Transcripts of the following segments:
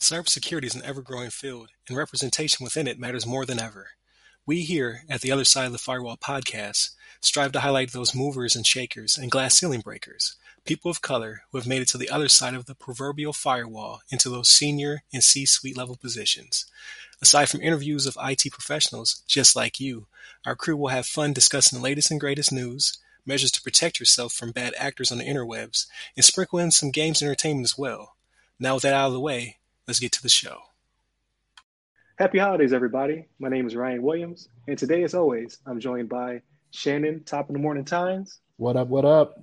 Cybersecurity is an ever-growing field, and representation within it matters more than ever. We here at the Other Side of the Firewall podcast strive to highlight those movers and shakers and glass ceiling breakers, people of color who have made it to the other side of the proverbial firewall into those senior and C-suite level positions. Aside from interviews of IT professionals just like you, our crew will have fun discussing the latest and greatest news, measures to protect yourself from bad actors on the interwebs, and sprinkle in some games and entertainment as well. Now with that out of the way, let's get to the show. Happy holidays, everybody. My name is Ryan Williams, and today, as always, I'm joined by Shannon, Top of the Morning Times. What up, what up?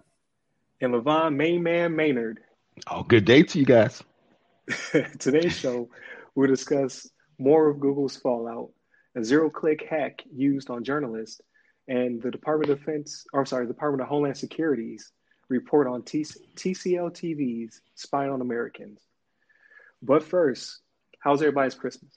And Levon, Main Man Maynard. Oh, good day to you guys. Today's show, we'll discuss more of Google's fallout, a zero click hack used on journalists, and the Department of Defense, or sorry, Department of Homeland Security's report on T- TCL TV's spying on Americans. But first, how's everybody's Christmas?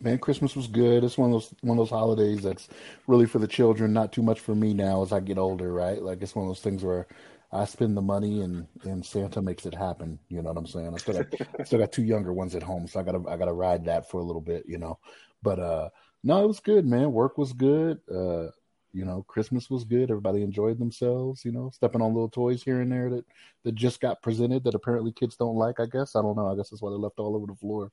Man, Christmas was good. It's one of those one of those holidays that's really for the children, not too much for me now as I get older, right? Like it's one of those things where I spend the money and and Santa makes it happen. You know what I'm saying? I still got I still got two younger ones at home, so I gotta I gotta ride that for a little bit, you know. But uh no, it was good, man. Work was good. Uh, you know, Christmas was good. Everybody enjoyed themselves, you know, stepping on little toys here and there that, that just got presented that apparently kids don't like, I guess. I don't know. I guess that's why they left all over the floor.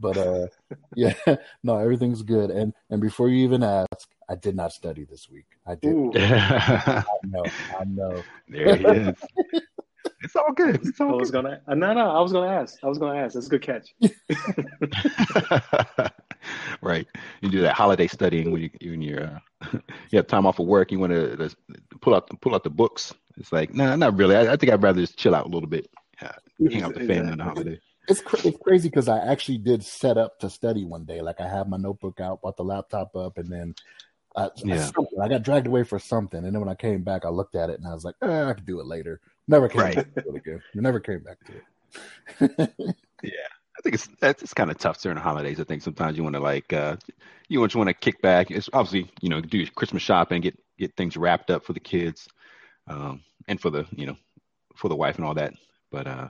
But uh yeah, no, everything's good. And and before you even ask, I did not study this week. I did. I know. I know. There he is. It's all good. It's all I was good. gonna uh, no no I was gonna ask. I was gonna ask. That's a good catch. right. You do that holiday studying when you when you're uh, you have time off of work. You want to pull out pull out the books. It's like nah, not really. I, I think I'd rather just chill out a little bit, uh, hang out with the family on the holiday. It's cra- it's crazy because I actually did set up to study one day. Like I had my notebook out, brought the laptop up, and then I, Yeah. I, I got dragged away for something. And then when I came back, I looked at it and I was like, eh, I could do it later. Never came Right. back to it again. Never came back to it. Yeah. I think it's that's it's kind of tough during the holidays. I think sometimes you want to like uh you just want to kick back. It's obviously you know do Christmas shopping, get get things wrapped up for the kids, um, and for the you know for the wife and all that. But uh,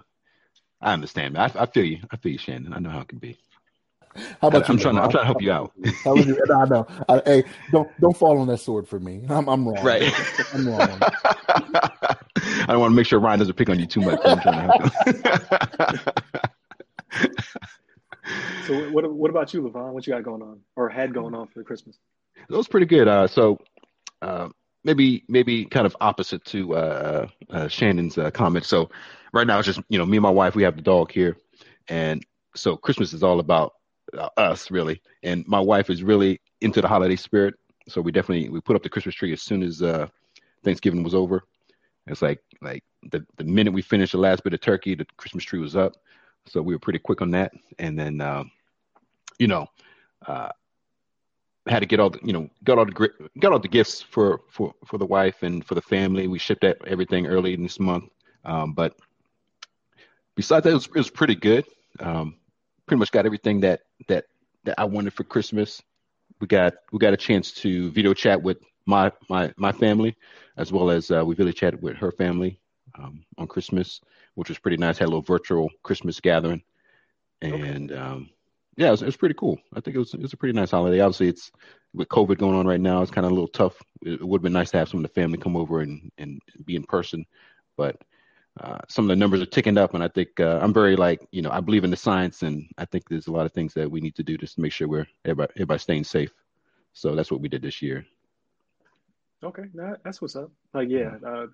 I understand. I, I feel you. I feel you, Shannon. I know how it can be. How about I'm you? trying to- I'm trying to help you out. How about you? I know. I, hey, don't don't fall on that sword for me. I'm I'm wrong. Right. I'm wrong. I don't want to make sure Ryan doesn't pick on you too much. I'm trying to help him. So what what about you, Levon? What you got going on or had going on for Christmas? That was pretty good. Uh, so uh, maybe maybe kind of opposite to uh, uh, Shannon's uh, comment. So right now it's just you know me and my wife. We have the dog here, and so Christmas is all about uh, us really. And my wife is really into the holiday spirit. So we definitely we put up the Christmas tree as soon as uh, Thanksgiving was over. It's like like the the minute we finished the last bit of turkey, the Christmas tree was up. So we were pretty quick on that. And then um, you know. Uh, had to get all the you know got all the got all the gifts for for for the wife and for the family. We shipped that everything early in this month, um, but besides that, it was, it was pretty good. Um, pretty much got everything that that that I wanted for Christmas. We got we got a chance to video chat with my my my family, as well as uh, we video chatted with her family um, on Christmas, which was pretty nice. Had a little virtual Christmas gathering, and um, yeah, it was, it was pretty cool. I think it was it was a pretty nice holiday. Obviously, it's with COVID going on right now, it's kind of a little tough. It, would have been nice to have some of the family come over and and be in person, but uh, some of the numbers are ticking up, and I think uh, I'm very like you know I believe in the science, and I think there's a lot of things that we need to do just to make sure we're everybody, everybody staying safe. So that's what we did this year. Okay, that's what's up. Like, yeah, uh,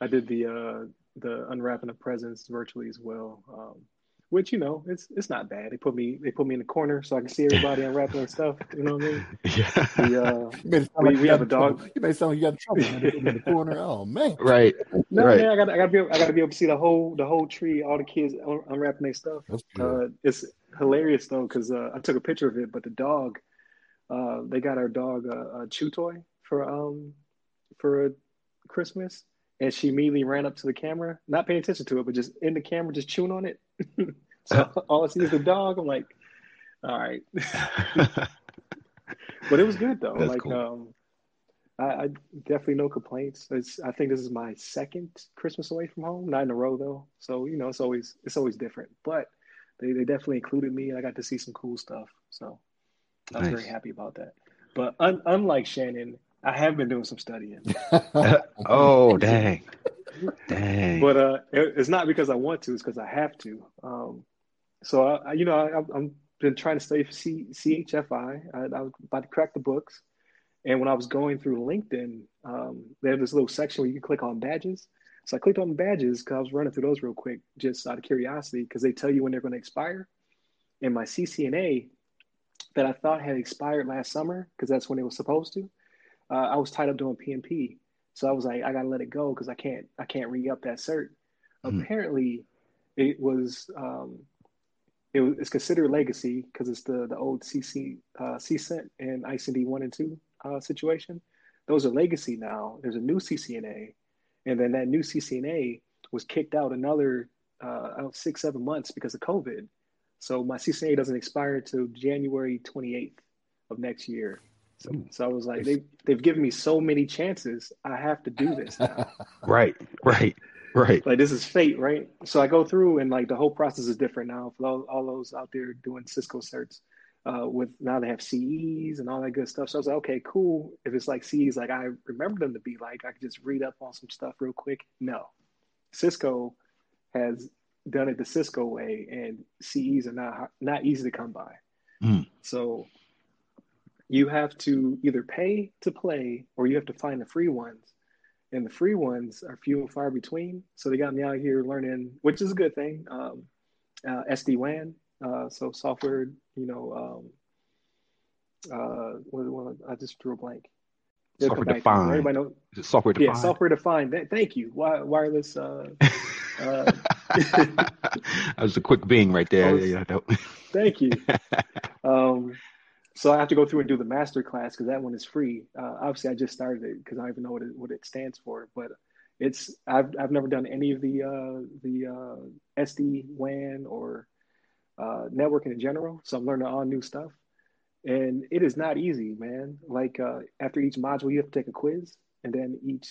I did the uh, the unwrapping of presents virtually as well, um, which you know it's it's not bad. They put me they put me in the corner so I can see everybody unwrapping their stuff. You know what I mean? Yeah. The, uh, You made it sound We- like we have a in trouble. dog. You made sound like you got in trouble man. They put you in the corner. Oh man. right. no, Right. man, I got I got to be able, I got to be able to see the whole the whole tree, all the kids unwrapping their stuff. That's good. Uh, it's hilarious though because uh, I took a picture of it, but the dog, uh, they got our dog a, a chew toy for um for Christmas, and she immediately ran up to the camera, not paying attention to it, but just in the camera, just chewing on it. so all I see is the dog. I'm like, all right, but it was good though. That's like cool. um. I, I definitely no complaints. It's, I think this is my second Christmas away from home, not in a row though. So you know, it's always it's always different. But they, they definitely included me. And I got to see some cool stuff. So I was nice. very happy about that. But un- unlike Shannon, I have been doing some studying. oh, dang. Dang. But uh, it, it's not because I want to, it's because I have to. Um, so, I, you know, I, I'm been trying to study for C- CHFI. I, I, was about to crack the books. And when I was going through LinkedIn, um, they have this little section where you can click on badges. So I clicked on badges because I was running through those real quick, just out of curiosity, because they tell you when they're going to expire. And my CCNA that I thought had expired last summer, because that's when it was supposed to, uh, I was tied up doing PMP. So I was like, I gotta let it go because I can't I can't re up that cert. Mm. Apparently, it was um, it was it's considered legacy because it's the the old CC uh, CCENT and ICND one and two uh, situation. Those are legacy now. There's a new CCNA, and then that new CCNA was kicked out another uh, six seven months because of COVID. So my CCNA doesn't expire until January 28th of next year. So, so I was like, they they've given me so many chances. I have to do this now. right, right, right. Like this is fate, right? So I go through, and like the whole process is different now for all, all those out there doing Cisco certs. Uh, with now they have CEs and all that good stuff. So I was like, okay, cool. If it's like CEs, like I remember them to be like, I could just read up on some stuff real quick. No, Cisco has done it the Cisco way, and CEs are not not easy to come by. Mm. So you have to either pay to play or you have to find the free ones. And the free ones are few and far between. So they got me out here learning, which is a good thing. Um, uh, SD WAN, uh, so software, you know, um, uh, what, what, I just drew a blank. software defined. Everybody know software defined. Yeah, software defined. Thank you. Wireless. Uh, uh, that was a quick being right there. Was, yeah, thank you. Um, so I have to go through and do the master class because that one is free. Uh, obviously, I just started it because I don't even know what it, what it stands for, but it's I've I've never done any of the uh, the uh, SD WAN or uh, networking in general, so I'm learning all new stuff, and it is not easy, man. Like uh, after each module, you have to take a quiz, and then each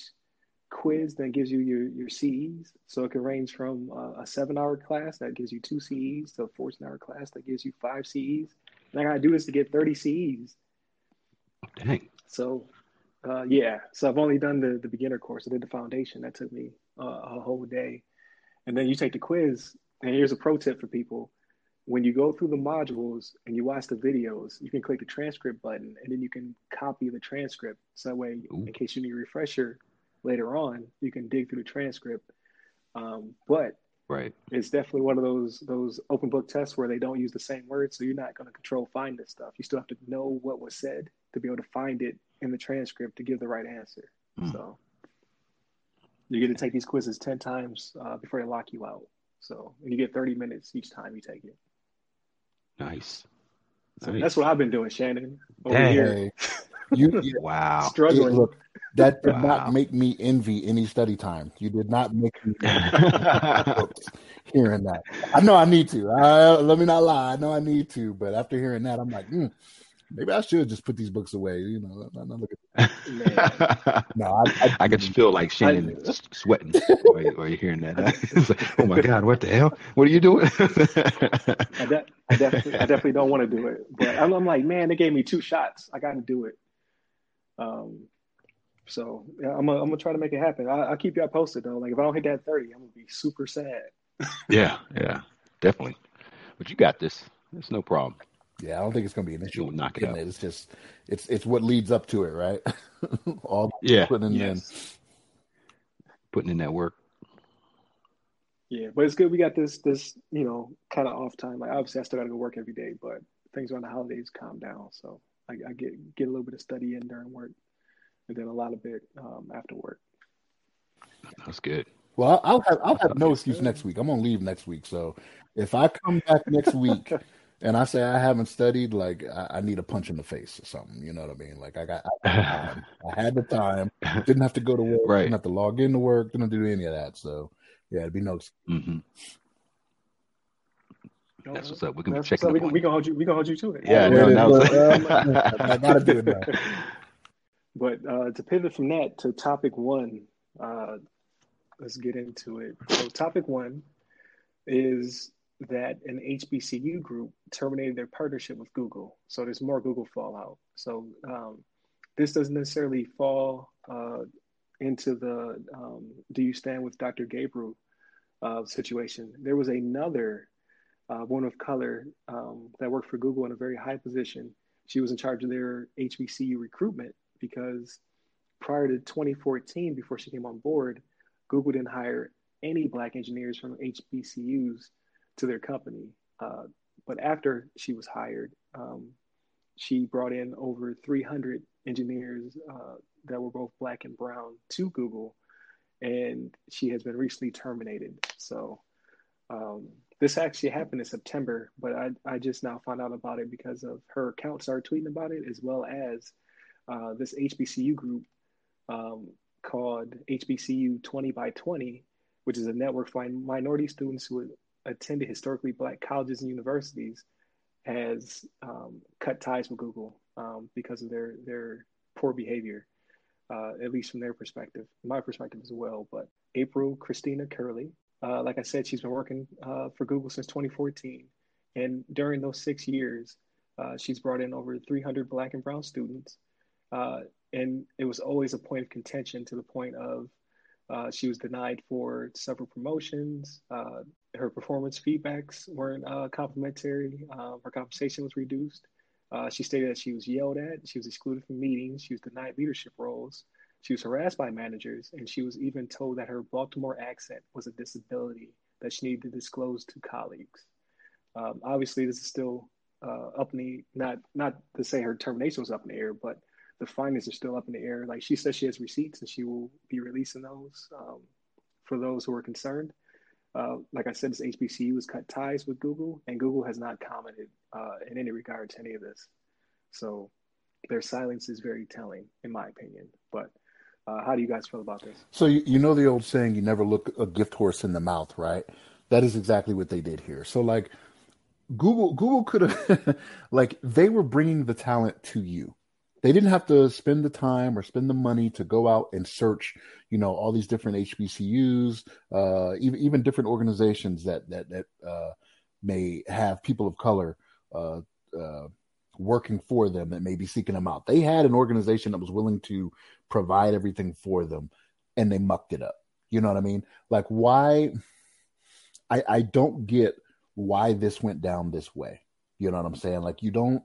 quiz then gives you your your CEs. So it can range from uh, a seven hour class that gives you two CEs to a 14 hour class that gives you five CEs and I gotta do this to get 30 CEs. Dang. So, uh, yeah. So I've only done the the beginner course. I did the foundation. That took me uh, a whole day, and then you take the quiz. And here's a pro tip for people: when you go through the modules and you watch the videos, you can click the transcript button, and then you can copy the transcript. So that way, Ooh. in case you need a refresher later on, you can dig through the transcript. Um, but Right. It's definitely one of those those open book tests where they don't use the same words, so you're not going to control find this stuff. You still have to know what was said to be able to find it in the transcript to give the right answer. Mm. So you get to take these quizzes ten times uh, before they lock you out. So and you get 30 minutes each time you take it. Nice. So nice. that's what I've been doing, Shannon. Over Dang. here. You, you wow. Struggling. It, look, that did wow. not make me envy any study time. You did not make me envy hearing that. I know I need to. Uh, let me not lie. I know I need to, but after hearing that, I'm like, mm, maybe I should just put these books away. You know, not, not look at no, I, I, I, could just feel like Shannon I, sweating while, you, while, you're hearing that. like, oh my God, what the hell? What are you doing? I, de- I, definitely, I definitely don't want to do it, but I'm, I'm like, man, they gave me two shots. I got to do it. Um, so yeah, I'm gonna, I'm gonna try to make it happen. I, will keep y'all posted though. Like if I don't hit that 30, I'm gonna be super sad. yeah, yeah, definitely. But you got this. It's no problem. Yeah, I don't think it's gonna be an issue. You'll knock it out. It. It's just it's it's what leads up to it, right? All yeah, putting in, yes. putting in that work. Yeah, but it's good we got this this you know kind of off time. Like obviously I still got to go work every day, but things around the holidays calm down, so I, I get get a little bit of study in during work and then a lot of it um, after work. That's good. Well, I'll have I'll have no excuse next week. I'm gonna leave next week, so if I come back next week and I say I haven't studied, like I, I, need a punch in the face or something. You know what I mean? Like I got I, I had the time, didn't have to go to work, right. didn't have to log into work, didn't do any of that. So yeah, it'd be no. Mm-hmm. That's what's up. We're gonna be checking. We, we gonna hold you. We gonna hold you to it. Yeah, no, no. I gotta do it now. But uh, to pivot from that to topic one, uh, let's get into it. So, topic one is that an HBCU group terminated their partnership with Google. So there's more Google fallout. So um, this doesn't necessarily fall uh, into the um, do you stand with Dr. Gebru uh, situation. There was another uh, woman of color um, that worked for Google in a very high position. She was in charge of their HBCU recruitment because prior to 2014, before she came on board, Google didn't hire any black engineers from HBCUs to their company. Uh, but after she was hired, um, she brought in over 300 engineers uh, that were both black and brown to Google, and she has been recently terminated. So um, this actually happened in September, but I, I just now found out about it because of her account started tweeting about it, as well as uh, this HBCU group um, called HBCU 20 by 20, which is a network for minority students who attended historically black colleges and universities, has um, cut ties with Google um, because of their their poor behavior, uh, at least from their perspective, my perspective as well. But April Christina Curley, uh, like I said, she's been working uh, for Google since 2014, and during those six years, uh, she's brought in over 300 Black and Brown students, uh, and it was always a point of contention to the point of uh, she was denied for several promotions. Uh, her performance feedbacks weren't uh, complimentary. Uh, her compensation was reduced. Uh, she stated that she was yelled at. She was excluded from meetings. She was denied leadership roles. She was harassed by managers, and she was even told that her Baltimore accent was a disability that she needed to disclose to colleagues. Um, obviously, this is still uh, up in the not not to say her termination was up in the air, but the findings are still up in the air. Like she says, she has receipts and she will be releasing those um, for those who are concerned. Uh, like I said, this HBCU has cut ties with Google, and Google has not commented uh, in any regard to any of this. So their silence is very telling, in my opinion. But uh, how do you guys feel about this? So you, you know the old saying, "You never look a gift horse in the mouth," right? That is exactly what they did here. So like Google, Google could have, like they were bringing the talent to you they didn't have to spend the time or spend the money to go out and search, you know, all these different HBCUs, uh, even even different organizations that that that uh, may have people of color uh, uh, working for them that may be seeking them out. They had an organization that was willing to provide everything for them, and they mucked it up. You know what I mean? Like why? I I don't get why this went down this way. You know what I'm saying? Like you don't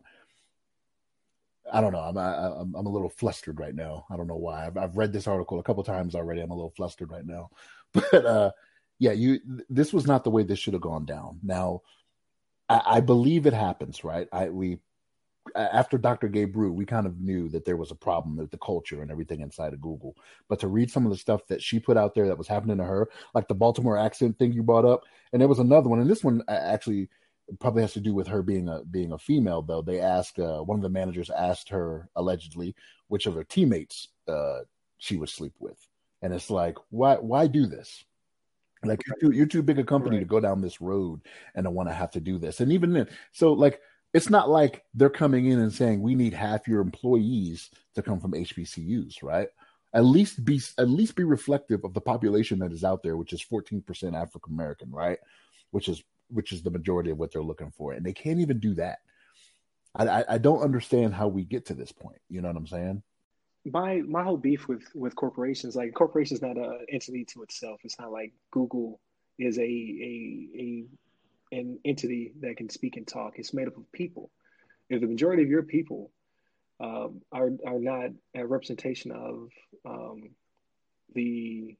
I don't know. I'm I, am I'm a little flustered right now. I don't know why. I've I've read this article a couple times already. I'm a little flustered right now, but uh, yeah, you. This was not the way this should have gone down. Now, I, I believe it happens, right? I we after Dr. Gebru, we kind of knew that there was a problem with the culture and everything inside of Google. But to read some of the stuff that she put out there that was happening to her, like the Baltimore accent thing you brought up, and there was another one, and this one actually probably has to do with her being a being a female though. They asked uh, one of the managers asked her allegedly which of her teammates uh, she would sleep with. And it's like why why do this? Like you're too, you're too big a company right. to go down this road and I want to have to do this. And even then so like it's not like they're coming in and saying we need half your employees to come from HBCUs right? At least be at least be reflective of the population that is out there which is 14% African American right? Which is which is the majority of what they're looking for, and they can't even do that. I, I, I don't understand how we get to this point. You know what I'm saying? My my whole beef with with corporations, like corporations, not an entity to itself. It's not like Google is a a a an entity that can speak and talk. It's made up of people. If the majority of your people um, are are not a representation of um, the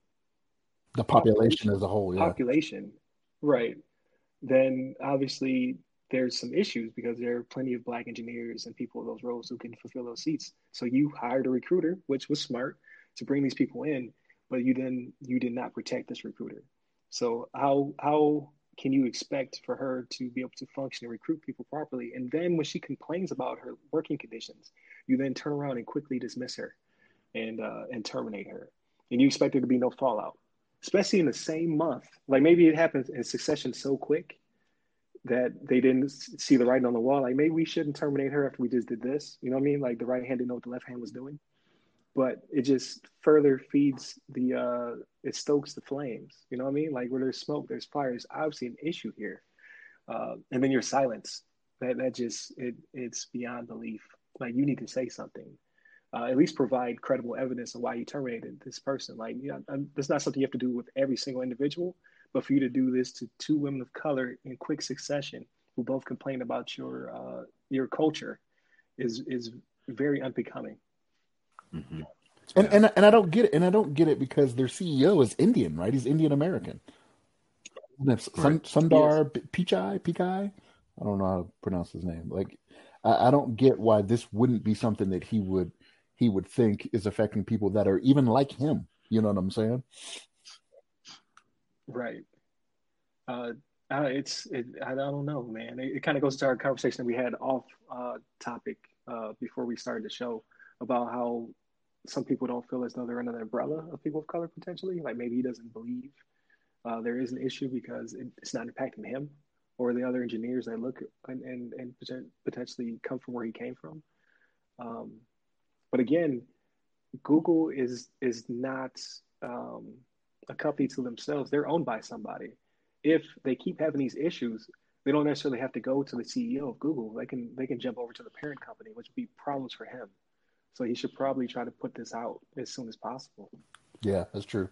the population, population as a whole, yeah. population, right? Then obviously there's some issues because there are plenty of black engineers and people in those roles who can fulfill those seats. So you hired a recruiter, which was smart to bring these people in, but you then you did not protect this recruiter. So how how can you expect for her to be able to function and recruit people properly? And then when she complains about her working conditions, you then turn around and quickly dismiss her and uh, and terminate her, and you expect there to be no fallout especially in the same month. Like maybe it happens in succession so quick that they didn't see the writing on the wall. Like maybe we shouldn't terminate her after we just did this. You know what I mean? Like the right hand didn't know what the left hand was doing. But it just further feeds the uh it stokes the flames. You know what I mean? Like where there's smoke, there's fire. There's obviously an issue here. uh, and then your silence that that just it it's beyond belief. Like you need to say something. Uh, at least provide credible evidence of why you terminated this person. Like, you know, that's not something you have to do with every single individual, but for you to do this to two women of color in quick succession who both complain about your uh, your culture is is very unbecoming. Mm-hmm. And, yeah. and and I don't get it, and I don't get it because their CEO is Indian, right? He's Indian American. Sun, Sundar yes. Pichai, Pichai, I don't know how to pronounce his name. Like, I, I don't get why this wouldn't be something that he would he would think is affecting people that are even like him. You know what I'm saying? Right. Uh, uh, it's it, I don't know, man. It, it kind of goes to our conversation that we had off uh, topic uh, before we started the show about how some people don't feel as though they're under the umbrella of people of color potentially. Like maybe he doesn't believe uh, there is an issue because it, it's not impacting him or the other engineers that look and, and, and potentially come from where he came from. Um, but again, Google is is not um, a company to themselves. They're owned by somebody. If they keep having these issues, they don't necessarily have to go to the CEO of Google. They can they can jump over to the parent company, which would be problems for him. So he should probably try to put this out as soon as possible. Yeah, that's true.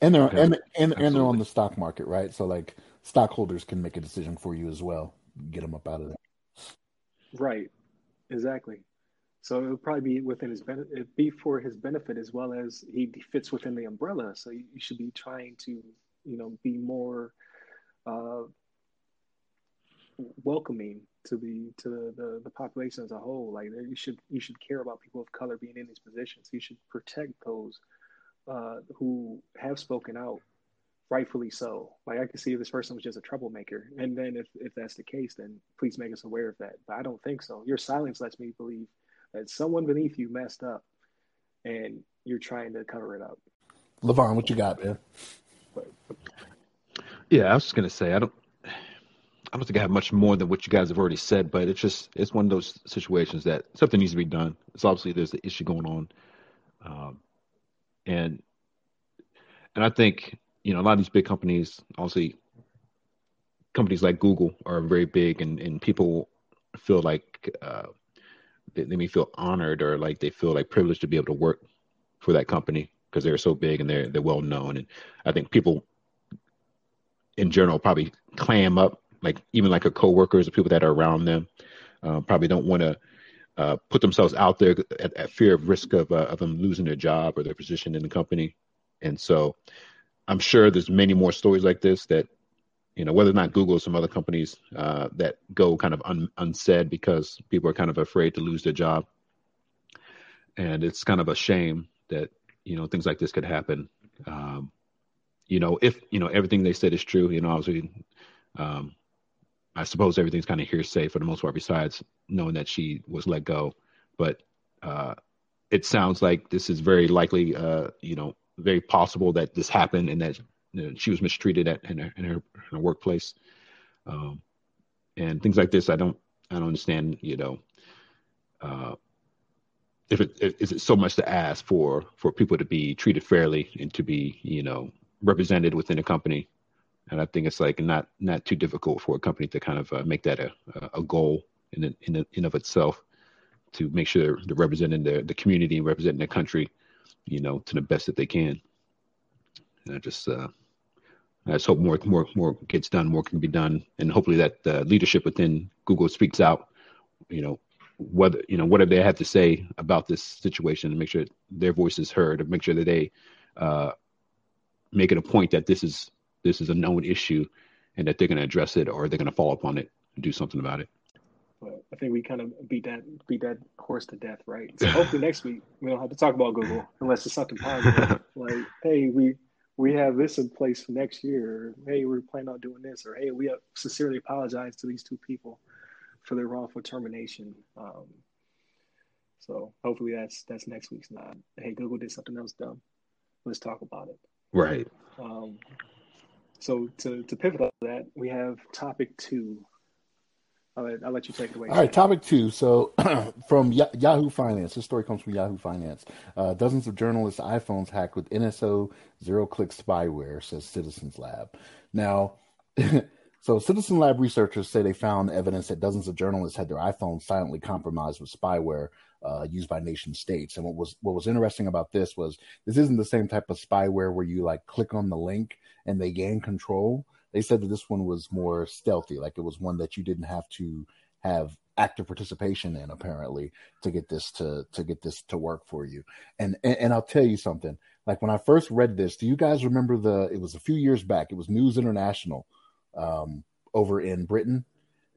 And they're okay. and and, and they're on the stock market, right? So like stockholders can make a decision for you as well. Get them up out of there. Right. Exactly. So it would probably be within his benefit, be for his benefit as well as he fits within the umbrella. So you, should be trying to, you know, be more uh, welcoming to the to the, the population as a whole. Like you should you should care about people of color being in these positions. You should protect those uh, who have spoken out, rightfully so. Like I can see this person was just a troublemaker, and then if if that's the case, then please make us aware of that. But I don't think so. Your silence lets me believe that someone beneath you messed up, and you're trying to cover it up. Levon, what you got, man? Yeah, I was just gonna say I don't. I don't think I have much more than what you guys have already said, but it's just it's one of those situations that something needs to be done. It's obviously there's an issue going on, um, and and I think you know a lot of these big companies, obviously, companies like Google are very big, and and people feel like uh, they, they may feel honored or like they feel like privileged to be able to work for that company because they're so big and they're they're well known, and I think people in general probably clam up like even like a coworkers or people that are around them uh, probably don't want to uh, put themselves out there at, at fear of risk of, uh, of them losing their job or their position in the company. And so I'm sure there's many more stories like this that, you know, whether or not Google or some other companies uh, that go kind of un- unsaid because people are kind of afraid to lose their job. And it's kind of a shame that, you know, things like this could happen. Um, you know, if, you know, everything they said is true, you know, obviously, um, I suppose everything's kind of hearsay for the most part, besides knowing that she was let go. But uh, it sounds like this is very likely, uh, you know, very possible that this happened and that she was mistreated at in her in her, in her workplace, um, and things like this. I don't I don't understand. You know, uh, if it is it so much to ask for for people to be treated fairly and to be you know represented within a company and I think it's like not not too difficult for a company to kind of uh, make that a a goal in in in of itself to make sure they're representing the the community and representing the country, you know, to the best that they can. And I just uh, I just hope more more more gets done, more can be done, and hopefully that uh, leadership within Google speaks out. You know, whether you know whatever they have to say about this situation, and make sure their voice is heard, and make sure that they uh, make it a point that this is this is a known issue and that they're going to address it or they're going to fall upon it and do something about it. But I think we kind of beat that beat that horse to death, right? So hopefully next week we don't have to talk about Google unless it's something positive. like, hey, we we have this in place for next year. Hey, we're planning on doing this, or hey, we sincerely apologize to these two people for their wrongful termination. Um, so hopefully that's that's next week's not. Hey, Google did something else dumb. Let's talk about it. Right. Um, so to, to pivot on that, we have topic two. I'll let, I'll let you take it away. All right, topic two. So from Yahoo Finance, this story comes from Yahoo Finance. Uh, dozens of journalists' iPhones hacked with NSO zero click spyware, says Citizens Lab. Now, So, Citizen Lab researchers say they found evidence that dozens of journalists had their iPhones silently compromised with spyware uh, used by nation states. And what was what was interesting about this was this isn't the same type of spyware where you like click on the link and they gain control. They said that this one was more stealthy, like it was one that you didn't have to have active participation in apparently to get this to to get this to work for you. And and, and I'll tell you something. Like when I first read this, do you guys remember the? It was a few years back. It was News International um, over in Britain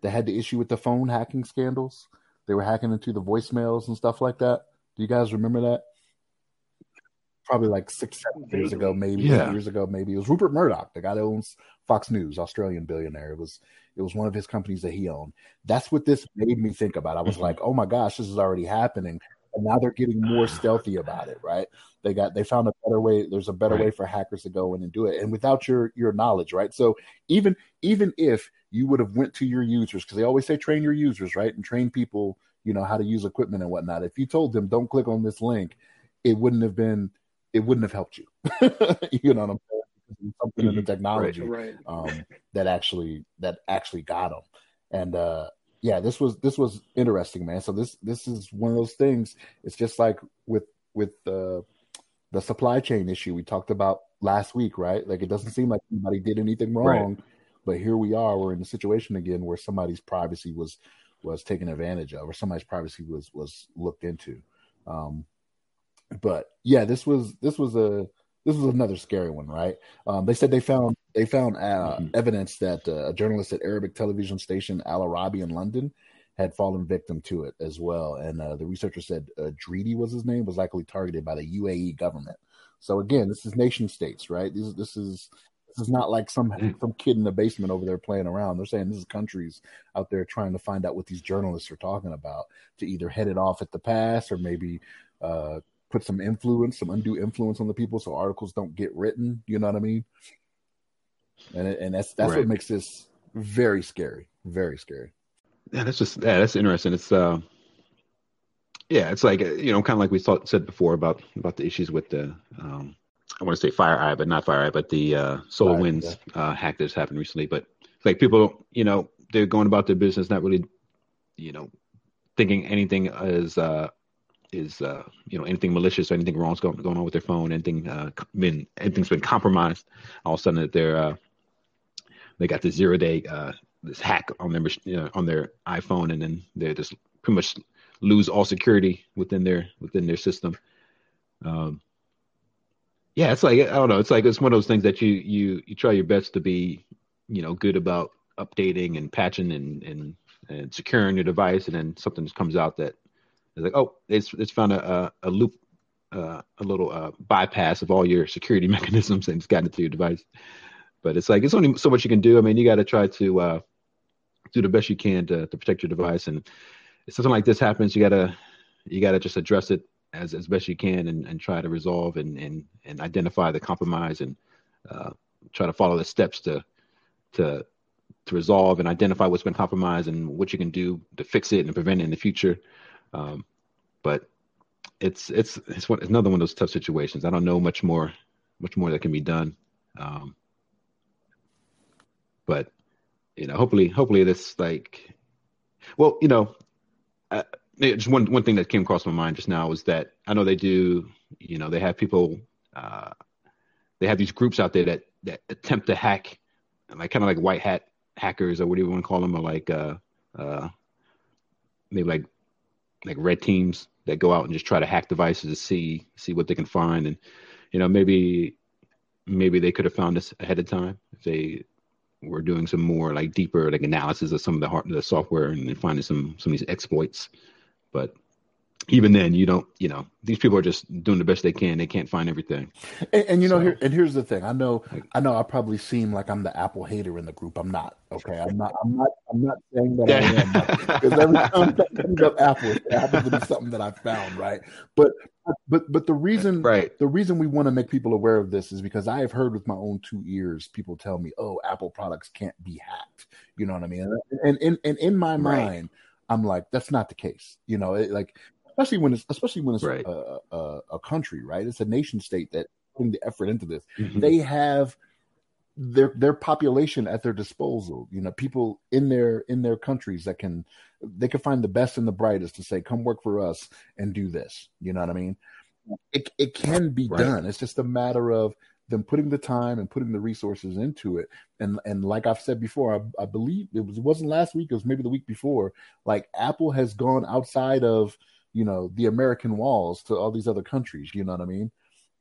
that had the issue with the phone hacking scandals. They were hacking into the voicemails and stuff like that. Do you guys remember that? Probably like six, seven years ago, maybe Yeah. years ago, maybe it was Rupert Murdoch, the guy that owns Fox News, Australian billionaire. It was it was one of his companies that he owned. That's what this made me think about. I was Mhm. like, oh my gosh, this is already happening, and now they're getting more stealthy about it, right? They got they found a better way. There's a better Right. way for hackers to go in and do it, and without your your knowledge, right? So even even if you would have went to your users because they always say train your users, right, and train people, you know, how to use equipment and whatnot. If you told them don't click on this link, it wouldn't have been it wouldn't have helped you. you know what I'm saying? Something in the Mhm. technology Right. um, that actually that actually got them. And uh, yeah, this was this was interesting, man. So this this is one of those things. It's just like with with uh, the supply chain issue we talked about last week, right? Like it doesn't seem like anybody did anything Right. wrong, but here we are. We're in a situation again where somebody's privacy was was taken advantage of, or somebody's privacy was was looked into. Um, but yeah, this was this was a this was another scary one, right? Um, they said they found they found uh, Mhm. evidence that uh, a journalist at Arabic television station Al Arabi in London had fallen victim to it as well, and uh, the researcher said uh, Dridi was his name was likely targeted by the UAE government. So again, this is nation states, right? This this is this is not like some Mm. some kid in the basement over there playing around. They're saying this is countries out there trying to find out what these journalists are talking about to either head it off at the pass or maybe uh, put some influence, some undue influence on the people, so articles don't get written. You know what I mean? And and that's that's Right. what makes this very scary, very scary. Yeah, that's just yeah, that's interesting. It's uh, yeah, it's like uh, you know, kind of like we thought, said before about about the issues with the um, I want to say FireEye, but not FireEye, but the uh, Solar Fire, Winds uh, hack that's happened recently. But like people, you know, they're going about their business, not really, you know, thinking anything is uh, is uh, you know anything malicious or anything wrong's going going on with their phone, anything uh, been anything's been compromised. All of a sudden, that they're uh, they got the zero day uh, this hack on their you know, on their iPhone, and then they just pretty much lose all security within their within their system. Um, yeah, it's like I don't know. It's like it's one of those things that you you you try your best to be you know good about updating and patching and and and securing your device, and then something just comes out that is like, oh, it's it's found a a, a loop, uh, a little uh, bypass of all your security mechanisms, and it's gotten into your device. But it's like it's only so much you can do. I mean, you got to try to uh, do the best you can to, to protect your device, and if something like this happens, you gotta you gotta just address it as as best you can and, and try to resolve and, and and identify the compromise and uh, try to follow the steps to to to resolve and identify what's been compromised and what you can do to fix it and prevent it in the future. Um, but it's it's it's, another one of those tough situations. I don't know much more much more that can be done. Um, but you know, hopefully, hopefully this like, well, you know, uh, just one one thing that came across my mind just now was that I know they do, you know, they have people, uh, they have these groups out there that that attempt to hack, like kind of like white hat hackers or whatever you want to call them, or like uh, uh, maybe like like red teams that go out and just try to hack devices to see see what they can find, and you know maybe maybe they could have found us ahead of time if they were doing some more like deeper like analysis of some of the hard the software and finding some some of these exploits. But even then you don't you know these people are just doing the best they can they can't find everything And, and you know, here and here's the thing. I know, I know, I probably seem like I'm the Apple hater in the group. I'm not. Okay, I'm not. I'm not. I'm not saying that I am. Because every time that comes up Apple, it happens to be something that I found, right? But but but the reason right the reason we want to make people aware of this is because I have heard with my own two ears people tell me, "Oh, Apple products can't be hacked." You know what I mean? And and and in my Right. mind, I'm like, that's not the case. You know, it, like especially when it's especially when it's Right. a, a, a country, right? It's a nation state that putting the effort into this. Mhm. They have their their population at their disposal. You know, people in their in their countries that can they can find the best and the brightest to say, "Come work for us and do this." You know what I mean? It it can be right. done. It's just a matter of them putting the time and putting the resources into it. And and like I've said before, I, I believe it was it wasn't last week, it was maybe the week before. Like Apple has gone outside of you know the American walls to all these other countries. You know what I mean?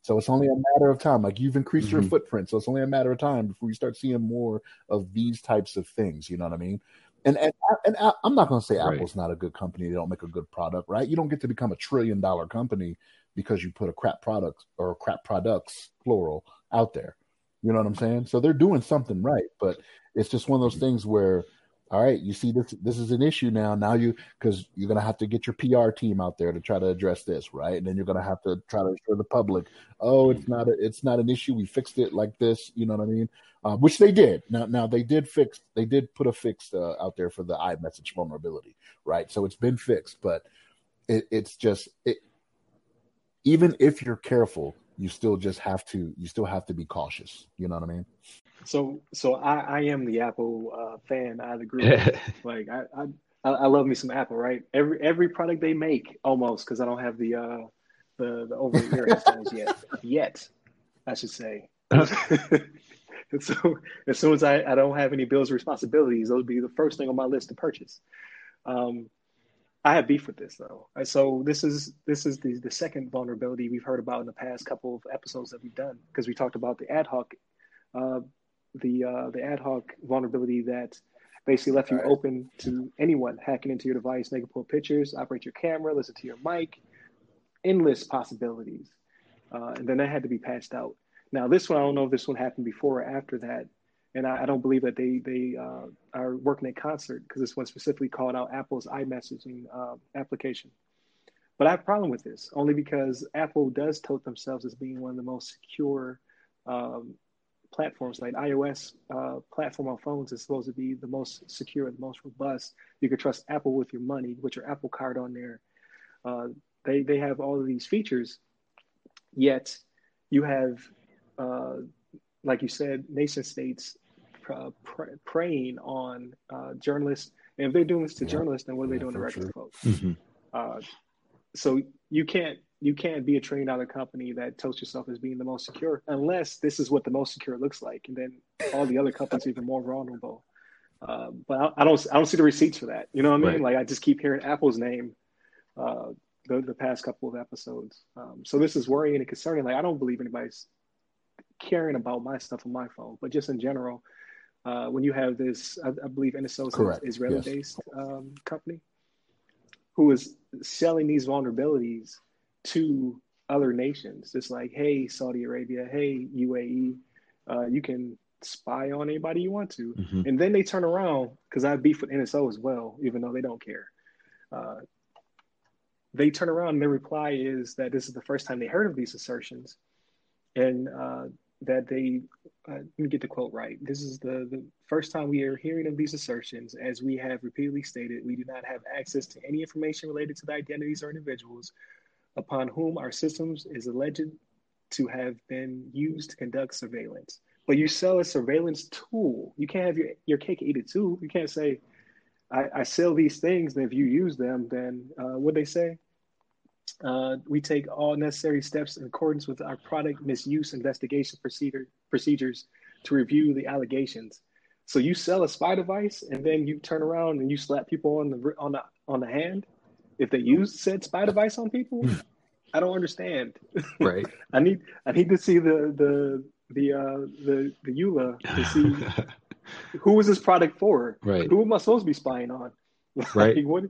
So it's only a matter of time. Like you've increased mm-hmm. your footprint, so it's only a matter of time before you start seeing more of these types of things. You know what I mean? And and, and I'm not going to say right. Apple's not a good company. They don't make a good product, right? You don't get to become a trillion dollar company because you put a crap product or crap products plural out there. You know what I'm saying? So they're doing something right, but it's just one of those things where all right, you see this this is an issue now. Now you because you're gonna have to get your PR team out there to try to address this, right? And then you're gonna have to try to assure the public, oh, it's not a, it's not an issue. We fixed it like this. You know what I mean? Uh, which they did. Now now they did fix they did put a fix uh, out there for the iMessage vulnerability, right? So it's been fixed, but it, it's just it, even if you're careful, you still just have to you still have to be cautious. You know what I mean? So so I, I am the Apple uh, fan out of the group. like I, I I love me some Apple, right? Every every product they make, almost because I don't have the uh the the over ear headphones yet. Yet, I should say. and so as soon as I, I don't have any bills or responsibilities, those would be the first thing on my list to purchase. Um, I have beef with this though. So this is this is the the second vulnerability we've heard about in the past couple of episodes that we've done because we talked about the ad hoc, uh, the uh, the ad hoc vulnerability that basically left you right. open to anyone hacking into your device. They can pull pictures, operate your camera, listen to your mic, endless possibilities, uh, and then that had to be patched out. Now this one, I don't know if this one happened before or after that, and I, I don't believe that they they uh, are working in concert because this one specifically called out Apple's iMessaging uh, application. But I have a problem with this only because Apple does tote themselves as being one of the most secure um, platforms. Like iOS uh, platform on phones is supposed to be the most secure, the most robust. You can trust Apple with your money, with your Apple Card on there. Uh, they they have all of these features, yet you have, uh, like you said, nation states uh, preying on uh, journalists. And if they're doing this to yeah. journalists, then what are they doing to regular sure. folks? Mm-hmm. Uh, so you can't you can't be a trillion dollar company that toasts yourself as being the most secure unless this is what the most secure looks like, and then all the other companies are even more vulnerable. Uh, but I, I, don't I don't see the receipts for that. You know what I mean? Right. Like I just keep hearing Apple's name uh, the the past couple of episodes. Um, so this is worrying and concerning. Like I don't believe anybody's caring about my stuff on my phone, but just in general, uh, when you have this, I, I believe NSO is an Israeli-based yes. um, company who is selling these vulnerabilities to other nations. It's like, hey, Saudi Arabia, hey, UAE, uh, you can spy on anybody you want to. Mm-hmm. And then they turn around, because I beef with NSO as well, even though they don't care. Uh, they turn around and their reply is that this is the first time they heard of these assertions. And uh, that they, uh, let me get the quote right. This is the, the first time we are hearing of these assertions. As we have repeatedly stated, we do not have access to any information related to the identities or individuals upon whom our systems is alleged to have been used to conduct surveillance. But you sell a surveillance tool. You can't have your, your cake eat it too. You can't say, I, I sell these things, and if you use them, then uh, what they say? Uh, we take all necessary steps in accordance with our product misuse investigation procedure, procedures to review the allegations. So you sell a spy device and then you turn around and you slap people on the on the on the hand if they use said spy device on people. Hmm. I don't understand. Right. I need I need to see the the the uh the the EULA to see who is this product for. Right. Who am I supposed to be spying on? Like, right. What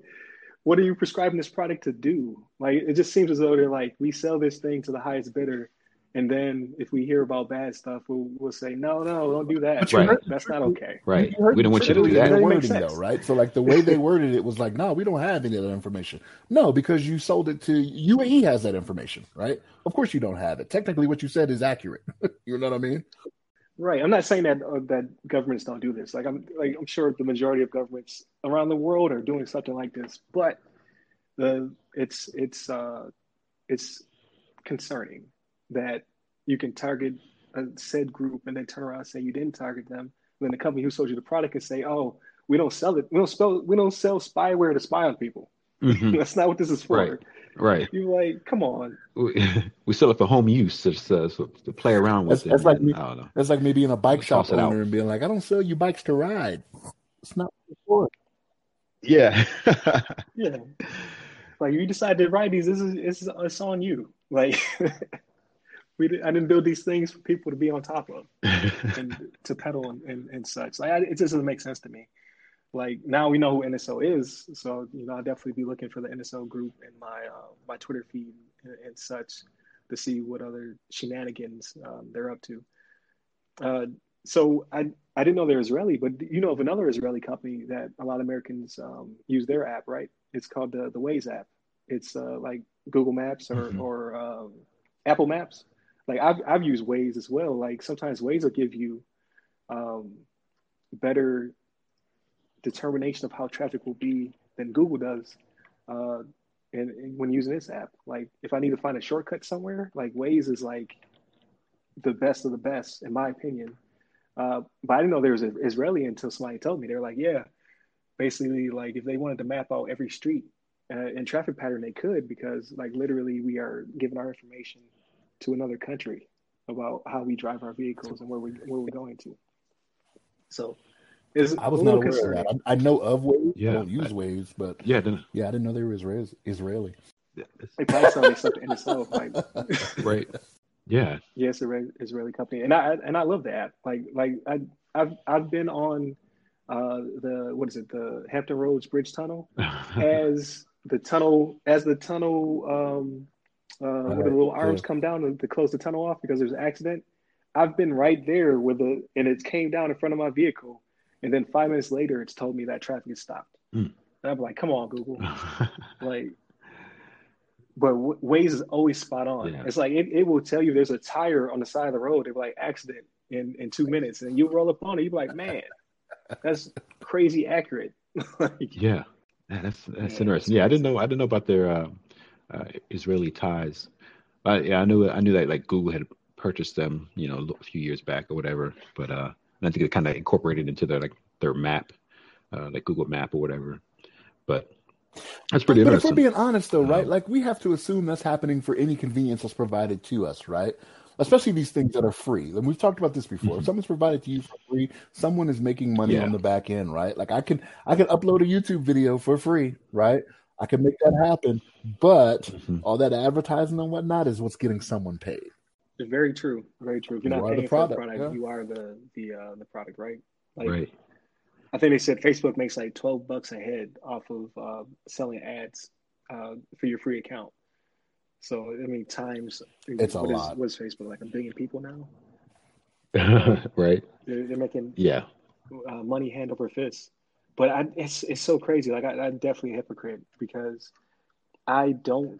what are you prescribing this product to do? Like it just seems as though they're like, we sell this thing to the highest bidder, and then if we hear about bad stuff, we'll, we'll say, no, no, don't do that. Right. That's not okay. Right. We don't want you to do that. Wording though, right? So like the way they worded it was like, no, we don't have any of that information. No, because you sold it to UAE has that information, right? Of course you don't have it. Technically, what you said is accurate. you know what I mean? Right. I'm not saying that uh, that governments don't do this. Like I'm like I'm sure the majority of governments around the world are doing something like this, but the it's it's uh, it's concerning that you can target a said group and then turn around and say you didn't target them. And then the company who sold you the product can say, "Oh, we don't sell it. We don't spell. We don't sell spyware to spy on people. Mhm. That's not what this is for." Right. Right. You're like, come on. We, we sell it for home use, just uh, so, to play around with That's- it. that's like me- I don't know. That's like me being a bike shop Toss out. owner and being like, I don't sell you bikes to ride. It's not for Yeah. Yeah. Like you decide to ride these, this is it's, it's on you. Like we did, I didn't build these things for people to be on top of and to pedal and, and, and such. Like I, it just doesn't make sense to me. Like now we know who NSO is, so you know I'll definitely be looking for the NSO group in my uh, my Twitter feed and, and such to see what other shenanigans um, they're up to. Uh, so I I didn't know they're Israeli, but you know of another Israeli company that a lot of Americans um, use their app, right? It's called the the Waze app. It's uh, like Google Maps or Mhm. or um, Apple Maps. Like I've I've used Waze as well. Like sometimes Waze will give you um, better determination of how traffic will be than Google does. Uh, and, and when using this app, like if I need to find a shortcut somewhere, like Waze is like the best of the best, in my opinion. Uh, but I didn't know there was an Israeli until somebody told me. They were like, yeah, basically, like if they wanted to map out every street uh, and traffic pattern, they could because, like, literally, we are giving our information to another country about how we drive our vehicles and where we where we're going to. So, it's I was a not little aware of that. I, I know of Waze. Yeah, I don't use I- Waze, but yeah. Then, yeah, I didn't know they were Israeli. Israeli. yeah, it's- They probably sell their stuff to NSO. Like, right. Yeah. yes, Israeli, Israeli company, and I and I love the app. Like like I I've I've been on uh, the what is it the Hampton Roads Bridge Tunnel as the tunnel as the tunnel um, uh, where the little arms yeah. come down to, to close the tunnel off because there's an accident. I've been right there with the and it came down in front of my vehicle, and then five minutes later, it's told me that traffic is stopped. Hmm. And I'm like, come on, Google, like. But w- Waze is always spot on. Yeah. It's like it, it will tell you there's a tire on the side of the road. They're like accident in, in two minutes, and you roll up on it. You're like, man, that's crazy accurate. like, yeah. Yeah, that's that's Yeah, interesting. Yeah, I didn't know I didn't know about their uh, uh, Israeli ties. But yeah, I knew I knew that like Google had purchased them, you know, a few years back or whatever. But uh, I think it kind of incorporated into their like their map, uh, like Google Map or whatever. But that's pretty But if we're being honest, though, right? Um, Like we have to assume that's happening for any convenience that's provided to us, right? Especially these things that are free. And we've talked about this before. If something's provided to you for free, someone is making money Yeah. on the back end, right? Like I can I can upload a YouTube video for free, right? I can make that happen. But Mhm. all that advertising and whatnot is what's getting someone paid. Very true. Very true. If you're You not are the paying for the product, product, yeah. you are the the uh, the product, right? Like right. I think they said Facebook makes like twelve bucks a head off of uh, selling ads uh, for your free account. So I mean, times It's a what is- lot. What's Facebook like a billion people now? right. They're, they're making Yeah. uh, money hand over fist. But I, it's it's so crazy. Like I, I'm definitely a hypocrite because I don't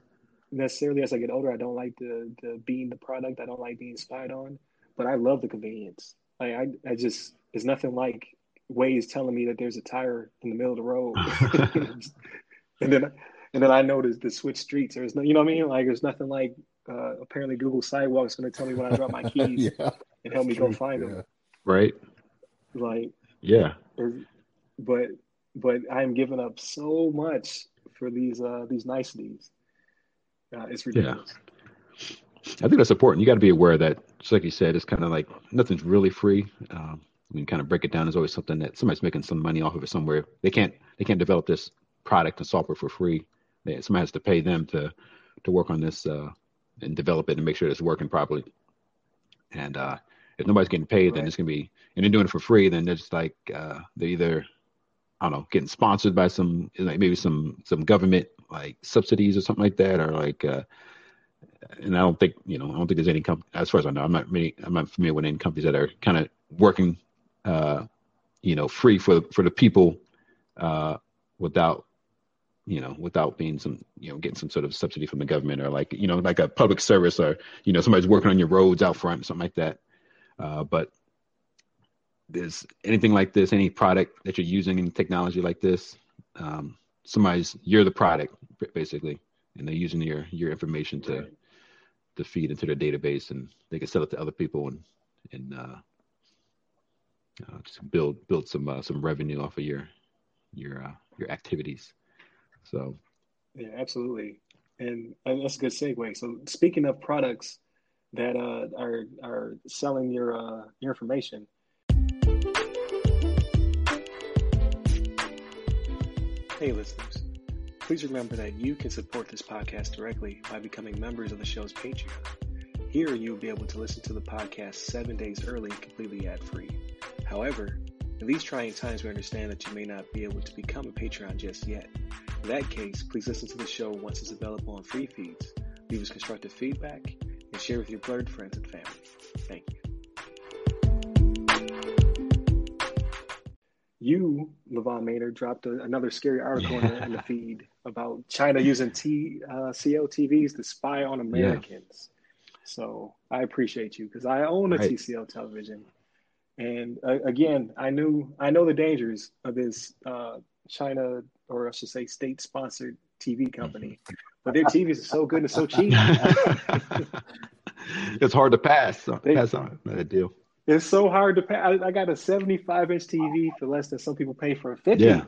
necessarily, as I get older, I don't like the the being the product. I don't like being spied on. But I love the convenience. Like I, I just it's nothing like Waze telling me that there's a tire in the middle of the road, and then and then I know to, to switch streets. There's no, you know what I mean? Like there's nothing like uh, apparently Google Sidewalk is going to tell me when I drop my keys yeah. and help me go find Yeah. them. Right. Like Yeah. is- but but I'm giving up so much for these uh these niceties. Uh, it's ridiculous. I think that's important. You got to be aware that, just like you said, it's kind of like nothing's really free. Um, you kind of break it down, there's always something that somebody's making some money off of it somewhere. They can't they can't develop this product and software for free. They, somebody has to pay them to to work on this uh, and develop it and make sure it's working properly. And uh, if nobody's getting paid, then Right. it's gonna be and they're doing it for free. Then they're just like uh, they're either I don't know getting sponsored by some like maybe some some government like subsidies or something like that, or like. Uh, and I don't think you know I don't think there's any comp- as far as I know I'm not many I'm not familiar with any companies that are kind of working uh you know free for for the people uh without you know without being some you know getting some sort of subsidy from the government or like you know like a public service or you know somebody's working on your roads out front something like that uh but there's anything like this any product that you're using in technology like this um somebody's you're the product basically and they're using your your information to Right. to feed into their database and they can sell it to other people and and uh, uh, just build build some uh, some revenue off of your your uh, your activities. So yeah, absolutely, and, and that's a good segue. So speaking of products that uh, are are selling your uh, your information. Hey, listeners. Please remember that you can support this podcast directly by becoming members of the show's Patreon. Here, you will be able to listen to the podcast seven days early, completely ad free. However, in these trying times, we understand that you may not be able to become a Patreon just yet. In that case, please listen to the show once it's available on free feeds, leave us constructive feedback, and share with your blurred friends and family. Thank you. You, Levon Maynard, dropped a, another scary article yeah. in, the, in, the, feed about China using T, uh, TVs to spy on Americans. Yeah. So I appreciate you because I own a right. TCL television and uh, again, I knew I know the dangers of this uh, China, or I should say, state-sponsored TV company. But their TVs are so good and so cheap. it's hard to pass. They, pass on that deal. It's so hard to pay. I, I, got a 75 inch TV for less than some people pay for a 50. Yeah.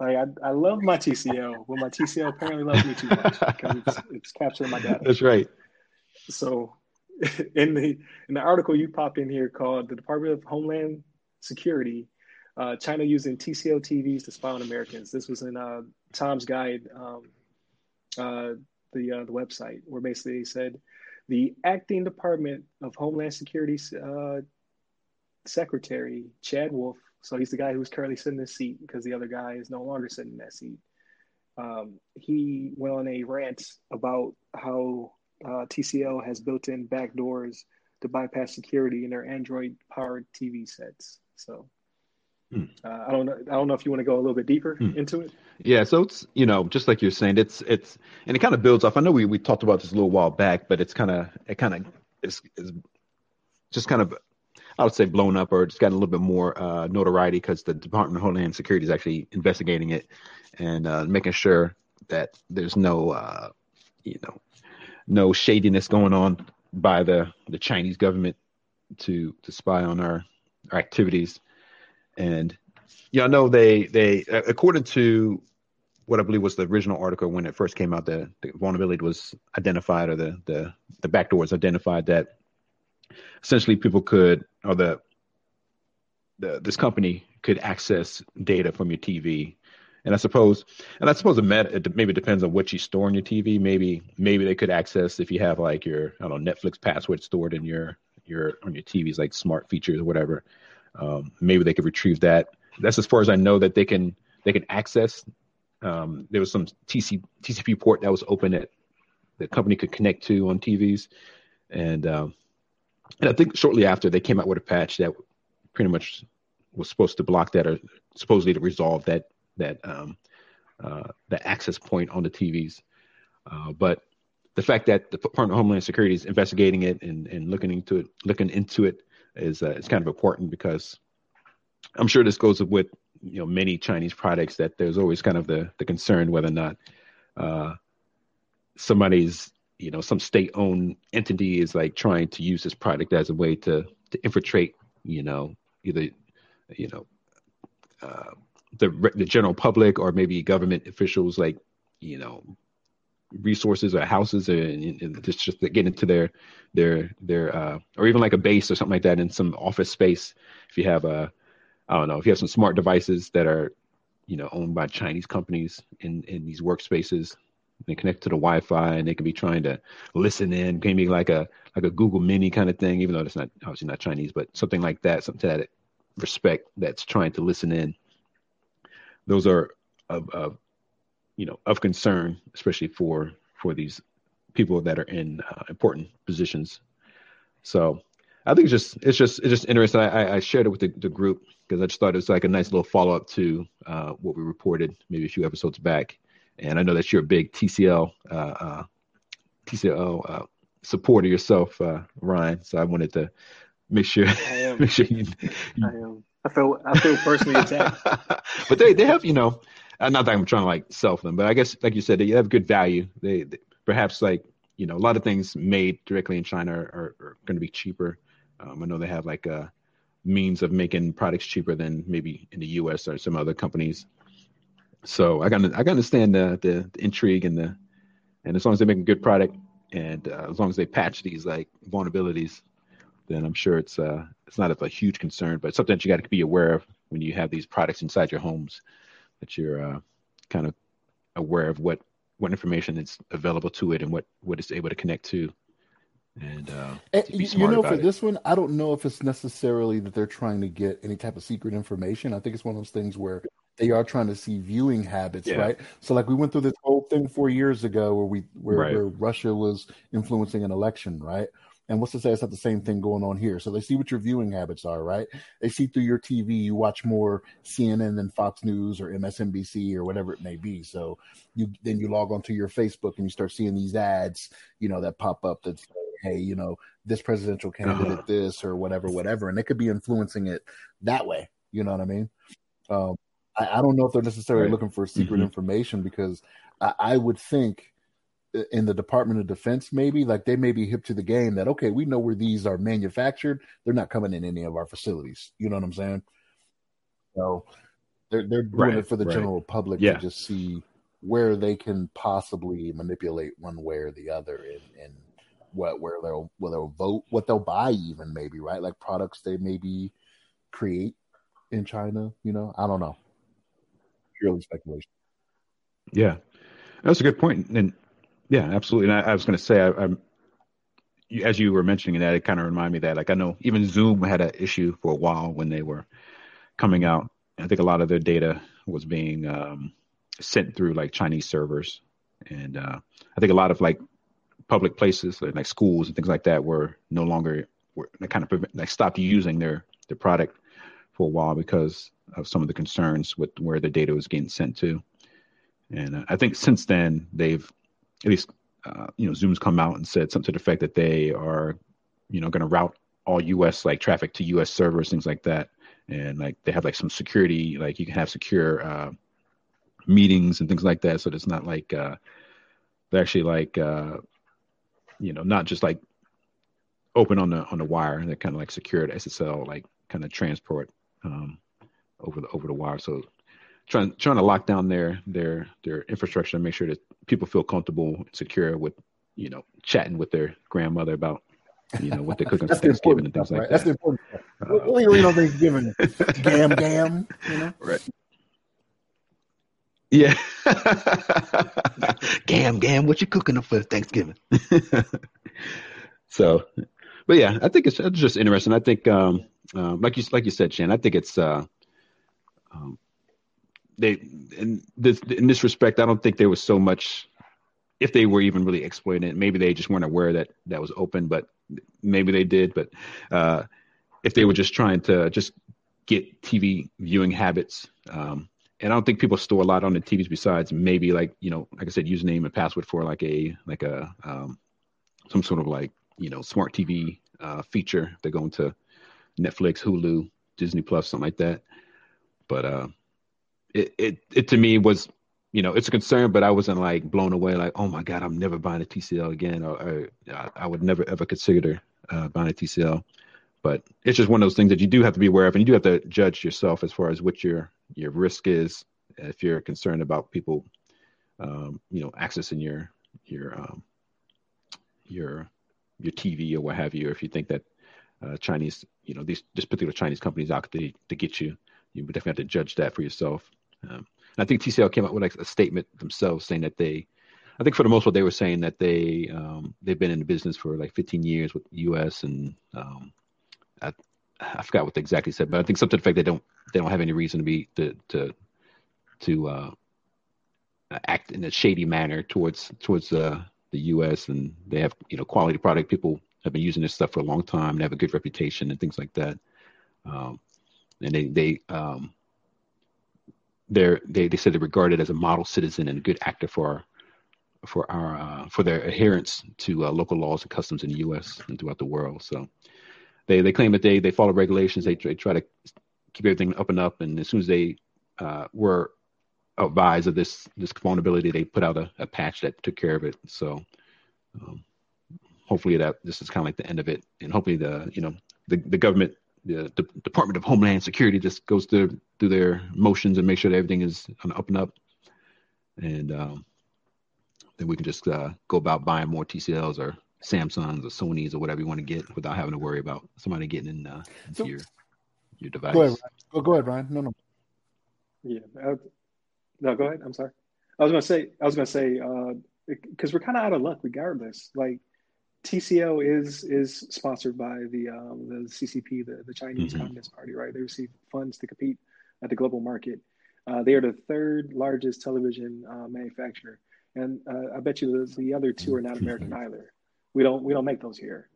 Like I, I love my TCL, but my TCL apparently loves me too much because it's, it's capturing my data. That's right. So in the in the article you popped in here called "The Department of Homeland Security: uh, China using TCL TVs to spy on Americans." This was in uh, Tom's Guide, um, uh, the uh, the website, where basically they said the acting Department of Homeland Security uh, Secretary Chad Wolf. So he's the guy who's currently sitting in this seat because the other guy is no longer sitting in that seat. Um, he went on a rant about how uh, TCL has built-in backdoors to bypass security in their Android-powered TV sets. So hmm. uh, I don't know. I don't know if you want to go a little bit deeper hmm. into it. Yeah. So it's you know just like you're saying, it's it's and it kind of builds off. I know we we talked about this a little while back, but it's kind of it kind of is is just kind of I would say blown up or it's gotten a little bit more uh, notoriety because the Department of Homeland Security is actually investigating it and uh, making sure that there's no uh, you know no shadiness going on by the the Chinese government to to spy on our, our activities. And yeah, I know they they according to what I believe was the original article when it first came out, the, the vulnerability was identified or the the the backdoor was identified that essentially people could or the the this company could access data from your TV and I suppose, and I suppose it, it maybe depends on what you store on your TV. Maybe maybe they could access if you have like your I don't know Netflix password stored in your your on your TVs like smart features or whatever. Um, maybe they could retrieve that. That's as far as I know that they can they can access. Um, there was some TC, TCP port that was open that the company could connect to on TVs, and um, and I think shortly after they came out with a patch that pretty much was supposed to block that or supposedly to resolve that that um, uh, the access point on the TVs. Uh, but the fact that the Department of Homeland Security is investigating it and, and looking into it, looking into it is uh, is kind of important because I'm sure this goes with you know many Chinese products that there's always kind of the the concern whether or not uh, somebody's you know some state owned entity is like trying to use this product as a way to to infiltrate you know either you know uh, the the general public or maybe government officials like you know resources or houses and, and just just get into their their their uh, or even like a base or something like that in some office space. If you have a I don't know if you have some smart devices that are you know owned by Chinese companies in in these workspaces they connect to the Wi-Fi and they can be trying to listen in maybe like a like a Google Mini kind of thing even though it's not obviously not Chinese but something like that something to that respect that's trying to listen in those are of, of you know of concern, especially for for these people that are in uh, important positions. So I think it's just it's just it's just interesting. I, I shared it with the, the group because I just thought it was like a nice little follow up to uh, what we reported maybe a few episodes back. And I know that you're a big TCL uh, uh TCL uh, supporter yourself, uh, Ryan. So I wanted to make sure make sure you, I am. I feel I feel personally attacked. but they they have you know, uh, not that I'm trying to like self them, but I guess like you said, they have good value. They, they perhaps like you know a lot of things made directly in China are, are, are going to be cheaper Um, I know they have like a means of making products cheaper than maybe in the U.S. or some other companies. So I got I got to understand the, the, the intrigue and the and as long as they make a good product and uh, as long as they patch these like vulnerabilities, then I'm sure it's uh it's not a, a huge concern, but something that you got to be aware of when you have these products inside your homes, that you're uh, kind of aware of what what information is available to it and what what it's able to connect to. And, uh, and you know, for it. this one, I don't know if it's necessarily that they're trying to get any type of secret information. I think it's one of those things where they are trying to see viewing habits, yeah. right? So, like we went through this whole thing four years ago, where we where, right. where Russia was influencing an election, right? And what's to say it's not the same thing going on here? So they see what your viewing habits are, right? They see through your TV, you watch more CNN than Fox News or MSNBC or whatever it may be. So you then you log onto your Facebook and you start seeing these ads, you know, that pop up that say, hey, you know, this presidential candidate, uh-huh. this or whatever, whatever, and they could be influencing it that way. You know what I mean? Um, I, I, don't know if they're necessarily right. looking for secret mm-hmm. information because I, I would think in the Department of Defense, maybe like they may be hip to the game that okay, we know where these are manufactured. They're not coming in any of our facilities. You know what I'm saying? So they're they're doing right, it for the right. general public yeah. to just see where they can possibly manipulate one way or the other, and, and what where they'll where they'll vote, what they'll buy, even maybe right, like products they maybe create in China. You know, I don't know. Purely speculation. Yeah, that's a good point. and yeah, absolutely. And I, I was going to say, I, am as you were mentioning that, it kind of reminded me that, like, I know even Zoom had an issue for a while when they were coming out. I think a lot of their data was being um, sent through like Chinese servers, and uh, I think a lot of like public places, like schools and things like that, were no longer were kind of like stopped using their their product for a while because of some of the concerns with where the data was getting sent to. And uh, I think since then they've at least uh, you know Zoom's come out and said something to the effect that they are you know going to route all U.S. like traffic to U.S. servers, things like that, and like they have like some security, like you can have secure uh, meetings and things like that, so it's not like uh, they're actually like uh, you know not just like open on the on the wire, they're kind of like secured SSL like kind of transport um, over the over the wire, so trying trying to lock down their their their infrastructure and make sure that people feel comfortable and secure with you know chatting with their grandmother about you know what they're cooking for Thanksgiving and things stuff, like right? that. That's the important. Uh, what do you read on Thanksgiving? gam gam, you know. Right. Yeah. gam gam, what you cooking up for Thanksgiving? so, but yeah, I think it's, it's just interesting. I think, um, um, like you like you said, Shan, I think it's uh, um, they in this in this respect, I don't think there was so much. If they were even really exploiting it, maybe they just weren't aware that that was open, but maybe they did. But uh, if they were just trying to just get TV viewing habits, um, and I don't think people store a lot on the TVs besides maybe like you know, like I said, username and password for like a like a um, some sort of like you know smart TV uh, feature. They're going to Netflix, Hulu, Disney Plus, something like that. But uh, it, it, it to me was, you know, it's a concern, but I wasn't like blown away, like, oh my God, I'm never buying a TCL again, or, or I would never ever consider uh, buying a TCL. But it's just one of those things that you do have to be aware of, and you do have to judge yourself as far as what your your risk is. If you're concerned about people, um, you know, accessing your your um, your your TV or what have you, or if you think that uh, Chinese, you know, these this particular Chinese companies out to to get you, you would definitely have to judge that for yourself. Um, I think TCL came out with like a statement themselves saying that they, I think for the most part they were saying that they um, they've been in the business for like 15 years with the U.S. and um, I, I forgot what they exactly said, but I think something to the fact they don't they don't have any reason to be to to to uh, act in a shady manner towards towards uh, the U.S. and they have you know quality product. People have been using this stuff for a long time. They have a good reputation and things like that. Um, and they they um, they're, they they said they're regarded as a model citizen and a good actor for for our uh, for their adherence to uh, local laws and customs in the U.S. and throughout the world. So they they claim that they they follow regulations. They, they try to keep everything up and up. And as soon as they uh, were advised of this this vulnerability, they put out a, a, patch that took care of it. So um, hopefully that this is kind of like the end of it, and hopefully the you know the the government, the, the Department of Homeland Security just goes through through their motions and make sure that everything is on up and up, and um, then we can just uh, go about buying more TCLs or Samsungs or Sony's or whatever you want to get without having to worry about somebody getting in uh, into so, your your device. Go ahead, go, go ahead, Ryan. No, no. Yeah. I, no, go ahead. I'm sorry. I was gonna say. I was gonna say because uh, we're kind of out of luck regardless. Like TCL is is sponsored by the um, the CCP, the the Chinese mm-hmm. Communist Party, right? They receive funds to compete at the global market. Uh, they are the third largest television uh, manufacturer, and uh, I bet you the, the other two are not American either. We don't we don't make those here,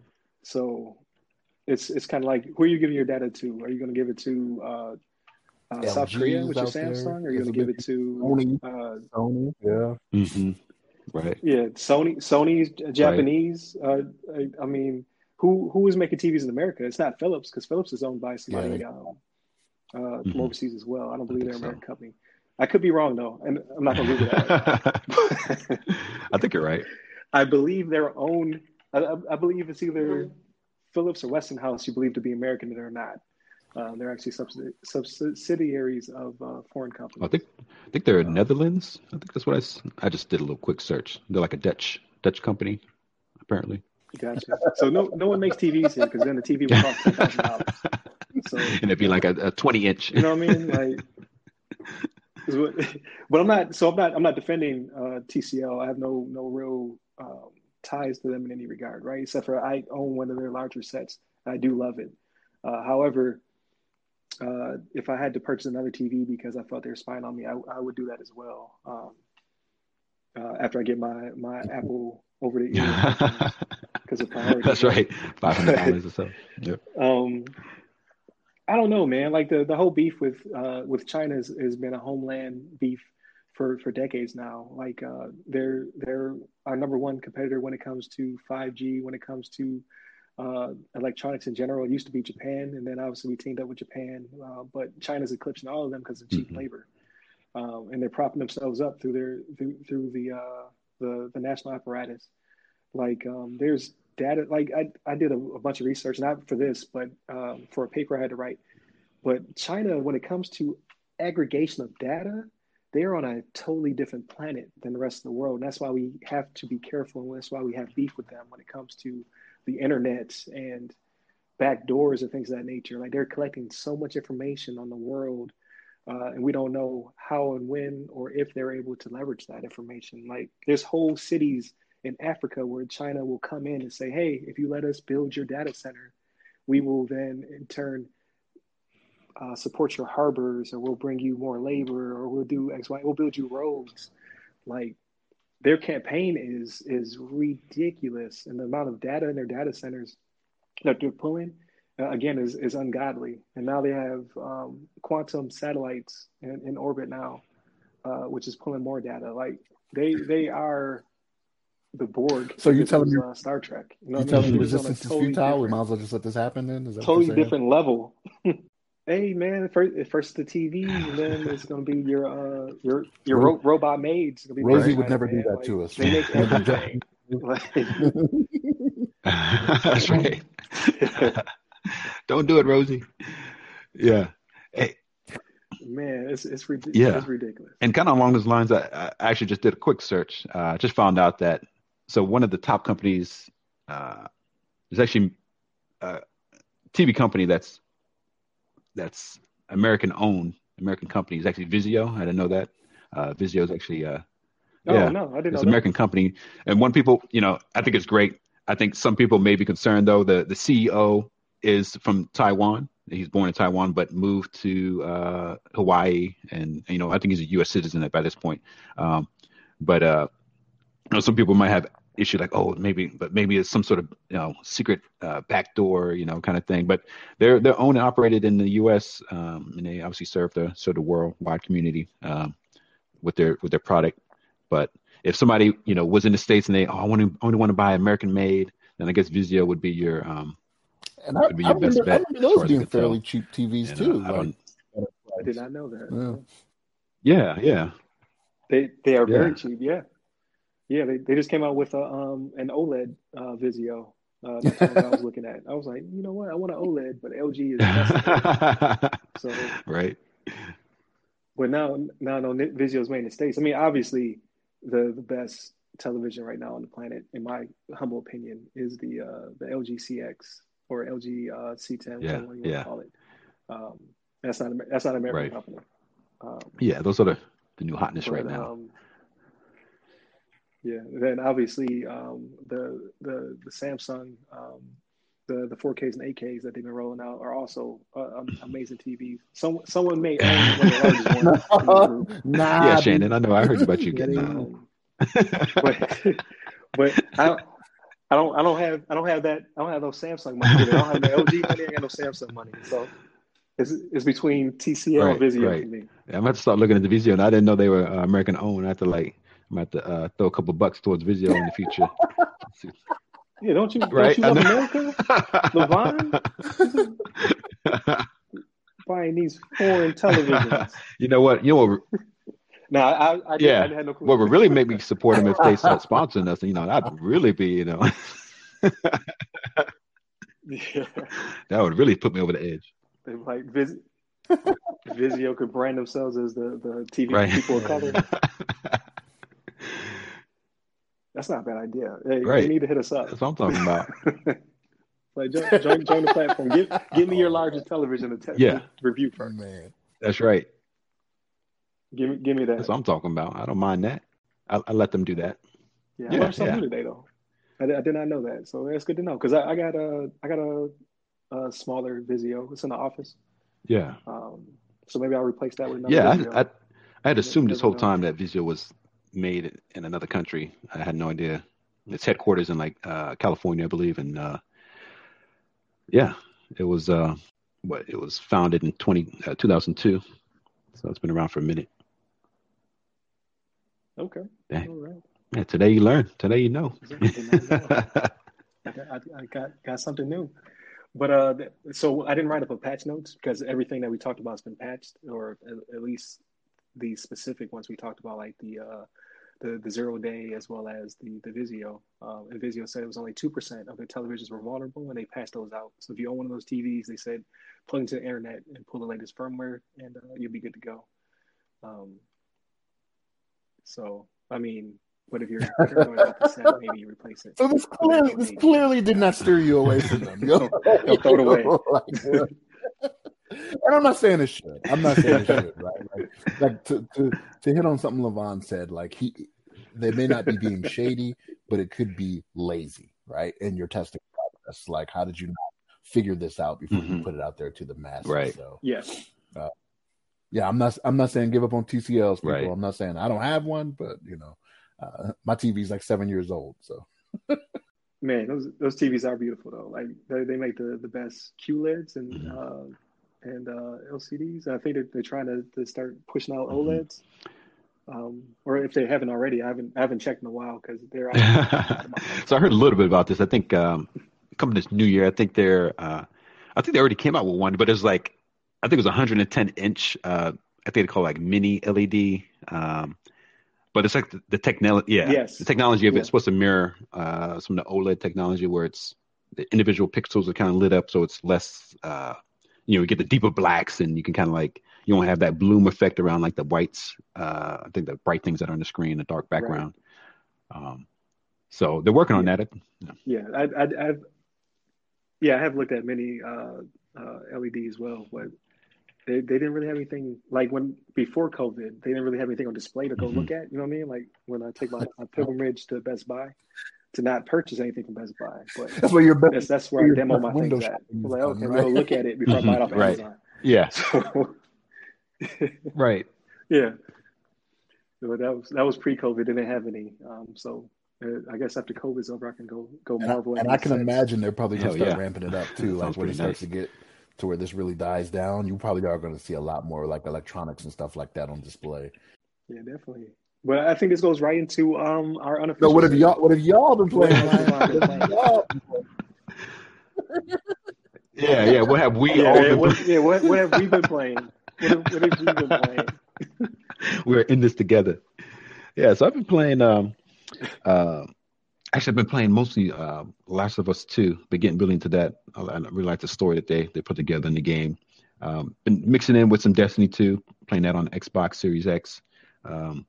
so it's it's kind of like who are you giving your data to? Are you going to give it to uh, uh, South Korea with your Samsung? Or are you going to give it to Sony? Uh, Sony, yeah, mm-hmm. Right? Yeah, Sony, Sony's Japanese. Right. Uh, I, I, mean, who who is making TVs in America? It's not Philips because Philips is owned by somebody yeah. um, uh, mm-hmm. from overseas as well. I don't believe I they're an American so. company. I could be wrong though, and I'm not going to Google that. I think you're right. I believe their own. I, I believe it's either Philips or Westinghouse you believe to be American, and they're not. Uh, they're actually subsidiaries of uh, foreign companies. I think I think they're in uh, Netherlands. I think that's what I, I just did a little quick search. They're like a Dutch Dutch company, apparently. Gotcha. So no no one makes TVs here because then the TV would cost ten thousand dollars. So and it'd be like a, a twenty inch. You know what I mean? Like, but I'm not. So I'm not. I'm not defending uh, TCL. I have no no real um, ties to them in any regard, right? Except for I own one of their larger sets. I do love it. Uh, however, uh, if I had to purchase another TV because I felt they were spying on me, I, I would do that as well. Um, uh, after I get my my Apple over the ear because of priority. That's right, five hundred dollars or so. Yep. Um, I don't know, man. Like the, the whole beef with uh, with China has, has been a homeland beef for for decades now. Like uh, they're they're our number one competitor when it comes to 5G, when it comes to uh, electronics in general. It used to be Japan, and then obviously we teamed up with Japan, uh, but China's eclipsing all of them because of cheap mm-hmm. labor, um, and they're propping themselves up through their through, through the, uh, the the national apparatus. Like um, there's data. Like I I did a, a, bunch of research, not for this, but um, for a paper I had to write. But China, when it comes to aggregation of data, they're on a totally different planet than the rest of the world. And that's why we have to be careful, and that's why we have beef with them when it comes to the internet and back doors and things of that nature. Like they're collecting so much information on the world, uh, and we don't know how and when or if they're able to leverage that information. Like there's whole cities in Africa where China will come in and say, "Hey, if you let us build your data center, we will then in turn." Uh, support your harbors, or we'll bring you more labor, or we'll do X, Y. We'll build you roads. Like their campaign is is ridiculous, and the amount of data in their data centers that they're pulling uh, again is is ungodly. And now they have um, quantum satellites in, in orbit now, uh, which is pulling more data. Like they they are the Borg. So you're telling me uh, Star Trek? You know you telling me resistance is totally futile? We might as well just let this happen then. Is that totally different level. hey man, first first the TV, and then it's gonna be your uh your your ro- robot maids. Rosie would never do that like, to us. They make everything. That's right. Don't do it, Rosie. Yeah. Hey. Man, it's it's, yeah. it's ridiculous. And kind of along those lines, I, I actually just did a quick search. Uh, I uh, just found out that so one of the top companies uh, is actually a uh, TV company that's that's American owned, American company is actually Vizio. I didn't know that. Uh, Vizio is actually, uh, oh, yeah, no, I didn't it's an American company. And one people, you know, I think it's great. I think some people may be concerned though. The the CEO is from Taiwan. He's born in Taiwan, but moved to uh, Hawaii, and you know, I think he's a U.S. citizen by this point. Um, but uh, you know, some people might have issue like oh maybe but maybe it's some sort of you know secret uh, backdoor you know kind of thing. But they're they're owned and operated in the U.S. Um, and they obviously serve the sort of worldwide community um, with their with their product. But if somebody you know was in the states and they oh I want to only want to buy American made then I guess Vizio would be your um and I, would be your I best remember, bet I remember those being fairly cheap TVs and, too uh, like, I did not know that. Yeah. Yeah, yeah. they they are very cheap yeah Yeah, they, they just came out with a um an OLED uh, Vizio. Uh, that's what I was looking at. I was like, you know what? I want an OLED, but LG is so right. But now, now, no Vizio's made in the states. I mean, obviously, the the best television right now on the planet, in my humble opinion, is the uh, the LG CX or LG uh, C10, Yeah, whatever you yeah. to call it. Um, that's not that's not American Right. company. Um, Yeah, those are the, the new hotness right now. Um, yeah, then obviously um, the the the Samsung um, the the 4Ks and 8Ks that they've been rolling out are also uh, um, amazing TVs. Some someone may own one of the largest ones in the group. nah, yeah. Shannon, I know. I heard about you getting uh, own. but but I I don't I don't have I don't have that I don't have no Samsung money. Either. I don't have no LG money. I got no Samsung money. So it's it's between TCL Right, and Vizio right. for me. I'm gonna have to start looking at the Vizio, and I didn't know they were uh, American owned. I have to like, I'm gonna uh, throw a couple bucks towards Vizio in the future. Yeah, don't you Right, don't you love. America? Buying these foreign televisions. you know what? You know what? No, I, I, I, Yeah. I had no clue. What would really make me support them if they start sponsoring us? You know, that'd really be, you know, yeah, that would really put me over the edge. they like Viz, Vizio could brand themselves as the the TV Right. people of color. That's not a bad idea. Hey, Right. they need to hit us up. That's what I'm talking about. Like join, join, join the platform. Give give me your largest television to te- Yeah. review first. Man. That's right. Give me give me that. That's what I'm talking about. I don't mind that. I, I let them do that. Yeah, I Yeah, learned something yeah. new today though. I, did- I did not know that, so that's good to know. Because I, I got a I got a, a smaller Vizio. It's in the office, Yeah. um, so maybe I'll replace that with another Yeah. Vizio. I, I, I had assumed this whole time that Vizio was made in another country. I had no idea. Its headquarters in like uh, California, I believe, and uh, yeah, it was uh, what it was founded in 20, uh, 2002. So it's been around for a minute. okay, Dang. all right. Yeah, today you learn. Today you know. I did not know. I got, I, got got something new. But uh, so I didn't write up a patch notes because everything that we talked about has been patched, or at least the specific ones we talked about, like the uh, the the zero day as well as the the Vizio. Uh, and Vizio said it was only two percent of their televisions were vulnerable, and they passed those out. So if you own one of those TVs, they said plug into the internet and pull the latest firmware, and uh, you'll be good to go. Um, so I mean, but if you're about the set, maybe you replace it. So this clearly, this clearly did not steer you away from them. Yo, Yo, throw it away. Like, and I'm not saying it should. I'm not saying it should. Right? Like, like to, to to hit on something Levon said. Like he, they may not be being shady, but it could be lazy, right? In your testing process, like how did you not figure this out before you Mhm. put it out there to the masses? Right. So Yes. yeah, I'm not. I'm not saying give up on TCLs, people. Right. I'm not saying I don't have one, but you know, uh, my TV's like seven years old, so. Man, those those TVs are beautiful though. Like they, they make the, the best QLEDs and Mhm. uh, and uh, LCDs. I think they're, they're trying to, to start pushing out Mhm. OLEDs. Um, or if they haven't already, I haven't I haven't checked in a while because they're so I heard a little bit about this. I think um, coming this new year, I think they're, uh, I think they already came out with one, but it's like, I think it was 110 inch. Uh, I think they call it like mini LED. Um, but it's like the, the technology, yeah, Yes. the technology of Yeah. it's supposed to mirror uh, some of the OLED technology where it's the individual pixels are kind of lit up, so it's less, uh, you know, you get the deeper blacks, and you can kind of like you don't have that bloom effect around like the whites. Uh, I think the bright things that are on the screen, the dark Right. background. Um, so they're working on Yeah. that. yeah, I, I, I've yeah I have looked at mini uh, uh, LED as well, but they, they didn't really have anything like when before COVID. They didn't really have anything on display to go Mhm. look at. You know what I mean? Like when I take my, my pilgrimage to Best Buy to not purchase anything from Best Buy, but That's where your best. that's that's where I demo my window things at. I'm like, done, okay, I'm right? gonna look at it before I buy it off Mhm, right. Amazon. Yeah, So right. yeah, but that was that was pre-COVID. They didn't have any. Um, so uh, I guess after COVID's over, I can go go And I, marvel. at and I can sets. imagine they're probably going Hell to start yeah. ramping it up too. Like sounds when it starts nice. to get to where this really dies down, you probably are going to see a lot more like electronics and stuff like that on display. Yeah, definitely. But I think this goes right into um our unofficial. So what have y'all? What have y'all been playing? What have Ryan? y'all been playing? Y'all- Yeah, yeah. What have we Yeah, all yeah, been? what, yeah, what, what have we been playing? What have, what have we been playing? We're in this together. Yeah, so I've been playing. Um, uh, actually, I've been playing mostly uh, Last of Us Two. Been getting really into that. I, I really like the story that they they put together in the game. Um, been mixing in with some Destiny 2, playing that on Xbox Series X. Um,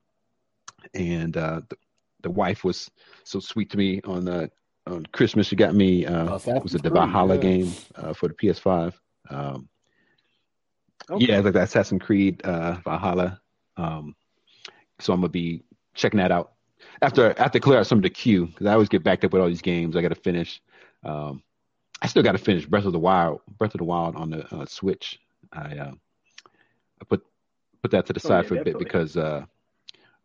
and uh, the, the wife was so sweet to me on uh, on Christmas. She got me uh, was it the Valhalla game uh, for the PS5. Um, okay. Yeah, like the Assassin's Creed uh, Valhalla. Um, so I'm gonna be checking that out after after clear out some of the queue because I always get backed up with all these games I got to finish. Um, I still got to finish Breath of the Wild, Breath of the Wild on the uh, Switch. I uh, I put put that to the oh, side oh, yeah, for a definitely. bit because uh,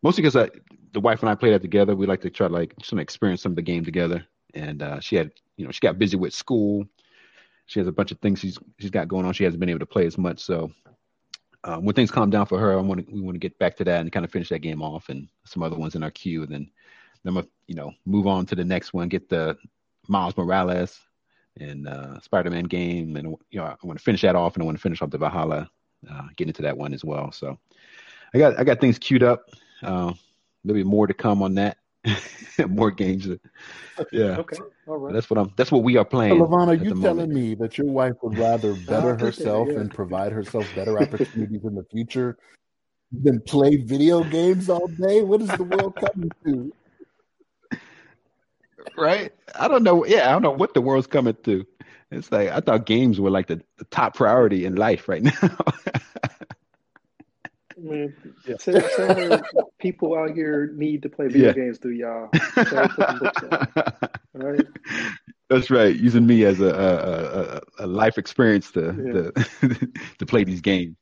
mostly because I, the wife and I played that together. We like to try to like just experience some of the game together. And uh, she had, you know, she got busy with school. She has a bunch of things she's she's got going on. She hasn't been able to play as much. So um, when things calm down for her, I want to we want to get back to that and kind of finish that game off and some other ones in our queue. And then then I'm you know move on to the next one, get the Miles Morales and uh, Spider-Man game, and you know I want to finish that off, and I want to finish off the Valhalla, uh, get into that one as well. So I got I got things queued up. Uh, maybe more to come on that. more games. Yeah. Okay. All right. That's what I'm. That's what we are playing. So, Levon, are you telling moment. me that your wife would rather better herself yeah. and provide herself better opportunities in the future than play video games all day? What is the world coming to? Right. I don't know. Yeah, I don't know what the world's coming to. It's like I thought games were like the, the top priority in life right now. Man, yeah. people out here need to play video yeah. games through y'all. right? That's right. Using me as a a, a, a life experience to yeah. to, to play these games.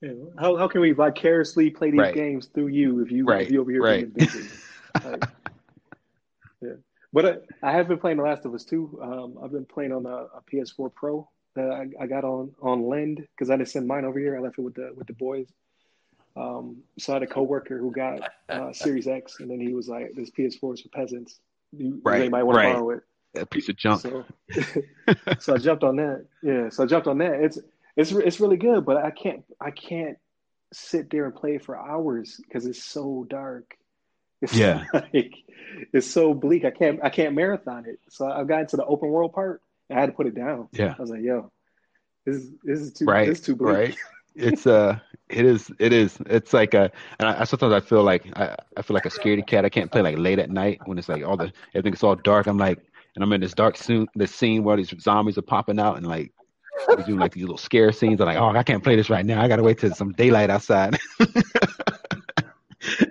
Yeah. How how can we vicariously play these right. games through you if you right. if you over here right. being busy? like, yeah, but I, I have been playing The Last of Us too. Um, I've been playing on a, a PS4 Pro that I, I got on on Lend because I didn't send mine over here. I left it with the with the boys. Um, so I had a coworker who got uh, Series X, and then he was like, "This PS4 is for peasants. You, right, they might want right. to borrow it." That piece of junk. So, so I jumped on that. Yeah, so I jumped on that. It's it's it's really good, but I can't I can't sit there and play for hours because it's so dark. It's yeah, like, it's so bleak. I can't I can't marathon it. So I got into the open world part. and I had to put it down. Yeah, I was like, "Yo, this is this is too right, this is too bleak." Right. It's uh it is it is it's like a and I, sometimes I feel like I, I feel like a scaredy cat. I can't play like late at night when it's like all the everything's all dark. I'm like and I'm in this dark scene this scene where these zombies are popping out and like they do like these little scare scenes. I'm like, oh, I can't play this right now. I gotta wait till some daylight outside.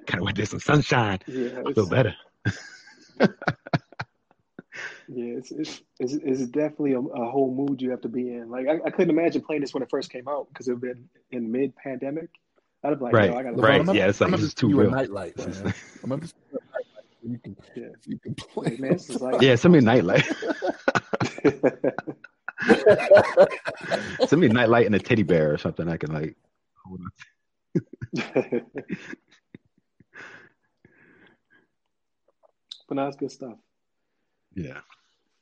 gotta wait till some sunshine. Yeah, I feel better. Yeah, it's it's it's, it's definitely a, a, whole mood you have to be in. Like I, I couldn't imagine playing this when it first came out because it had been in mid pandemic. I'd have like, right, I gotta right, yeah, it's like I'm it's too real. Nightlight, man. I'm just you can yeah. you can play. man, this is like yeah, send me nightlight. send me a nightlight and a teddy bear or something. I can like. Hold on. But now it's good stuff. Yeah.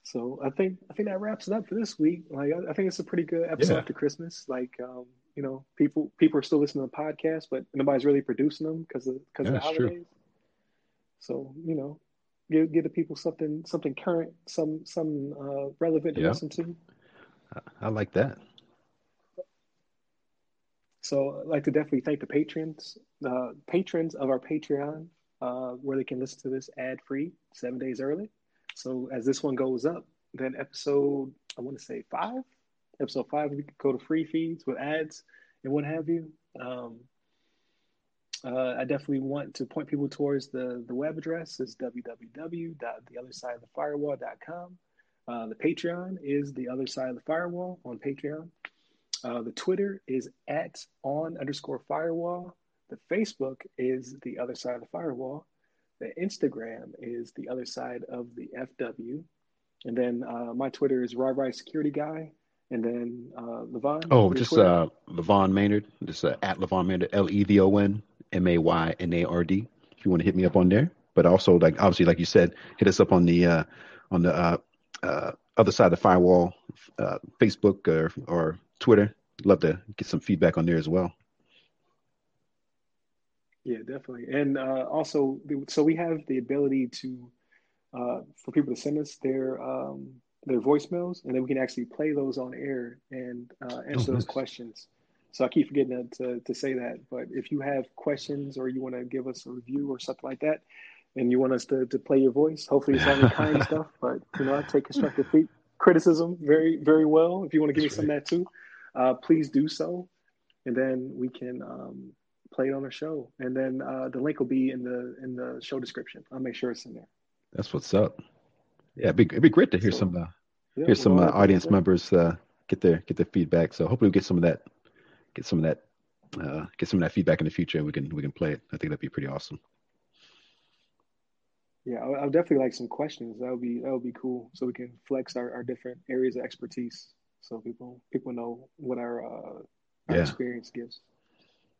So I think I think that wraps it up for this week. Like I, I think it's a pretty good episode yeah. after Christmas. Like um, you know, people people are still listening to the podcast, but nobody's really producing them because of because yeah, of the holidays. True. So you know, give give the people something something current, some some uh, relevant to yeah. listen to. I like that. So I'd like to definitely thank the patrons, uh, patrons of our Patreon, uh, where they can listen to this ad free seven days early. So as this one goes up, then episode I want to say five, episode five, we could go to free feeds with ads and what have you. Um, uh, I definitely want to point people towards the the web address is www.theothersideofthefirewall.com. Uh, the Patreon is the other side of the firewall on Patreon. Uh, the Twitter is at on underscore firewall. The Facebook is the other side of the firewall. The Instagram is the other side of the FW. And then uh, my Twitter is Rai Security Guy. And then uh, Levon. Oh, just uh, Levon Maynard. Just uh, at Levon Maynard, L E V O N M A Y N A R D. If you want to hit me up on there. But also, like obviously, like you said, hit us up on the uh, on the uh, uh, other side of the firewall, uh, Facebook or or Twitter. Love to get some feedback on there as well. Yeah, definitely. And uh, also, so we have the ability to uh, for people to send us their um, their voicemails, and then we can actually play those on air and uh, answer oh, those questions. So I keep forgetting to, to say that. But if you have questions or you want to give us a review or something like that, and you want us to, to play your voice, hopefully it's only kind stuff. But you know, I take constructive criticism very very well. If you want to give me some of that too, uh, please do so, and then we can um, play it on the show. And then uh, the link will be in the in the show description. I'll make sure it's in there. That's what's up. Yeah, it'd be, it'd be great to hear so, some uh, yeah, hear some uh, audience members uh, get their get their feedback. So hopefully we get some of that get some of that uh, get some of that feedback in the future and we can we can play it. I think that'd be pretty awesome. Yeah, I would definitely like some questions. That would be that would be cool. So we can flex our, our different areas of expertise. So people people know what our, uh, our yeah. experience gives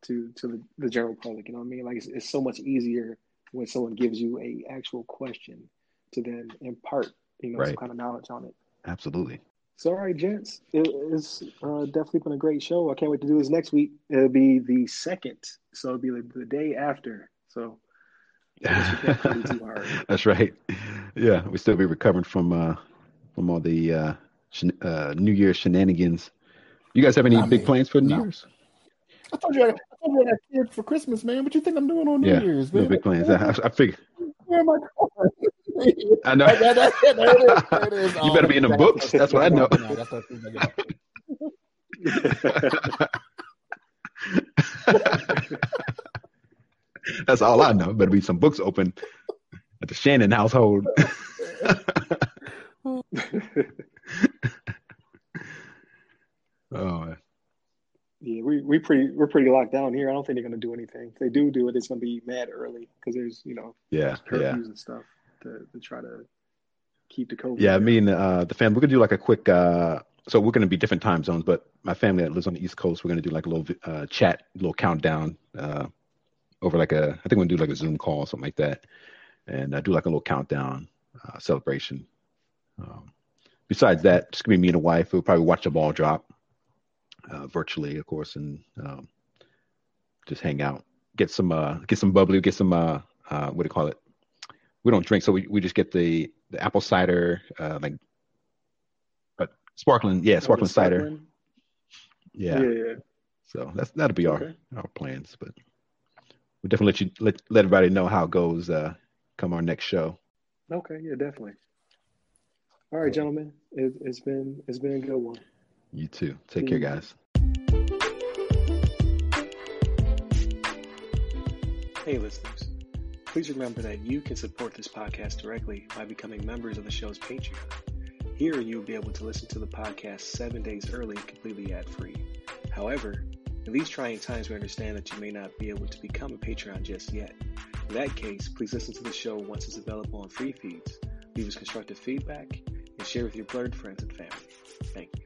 to to the, the general public. You know what I mean? Like it's, it's so much easier when someone gives you a actual question to then impart you know right. some kind of knowledge on it. Absolutely. So, all right, gents, it, it's uh, definitely been a great show. I can't wait to do this next week. It'll be the second, so it'll be the, the day after. So, That's right. Yeah, we still be recovering from uh, from all the uh, shen- uh, New Year's shenanigans. You guys have any Not big me. plans for New no. Year's? I told you I, I told you I had kids for Christmas, man. What you think I'm doing on New yeah, Year's, man? No big plans. I, I figure. Where am I going? I know. there it is, there it is. You better be um, in the books. That's what I know. That's all I know. Better be some books open at the Shannon household. oh man. Yeah, we we pretty we're pretty locked down here. I don't think they're gonna do anything. If they do do it, it's gonna be mad early because there's you know yeah curfews yeah. and stuff to, to try to keep the COVID. Yeah, I mean, uh, the family, we're going to do like a quick, uh, so we're going to be different time zones, but my family that lives on the East Coast, we're going to do like a little uh, chat, a little countdown uh, over like a, I think we're going to do like a Zoom call, or something like that. And uh, do like a little countdown uh, celebration. Um, besides that, just going to be me and a wife. We'll probably watch the ball drop uh, virtually, of course, and um, just hang out, get some, uh, get some bubbly, get some, uh, uh, what do you call it? we don't drink, so we, we just get the the apple cider, uh, like, but sparkling, yeah, sparkling, cider. Yeah. yeah. yeah, So that's that'll be okay. our our plans, but we'll definitely let you let let everybody know how it goes. Uh, come our next show. Okay. Yeah, definitely. All right, gentlemen. It, has been it's been a good one. You too. Take care, mm-hmm. guys. Hey, listeners. Please remember that you can support this podcast directly by becoming members of the show's Patreon. Here, you'll be able to listen to the podcast seven days early, completely ad free. However, in these trying times, we understand that you may not be able to become a Patreon just yet. In that case, please listen to the show once it's available on free feeds, leave us constructive feedback, and share with your blurred friends and family. Thank you.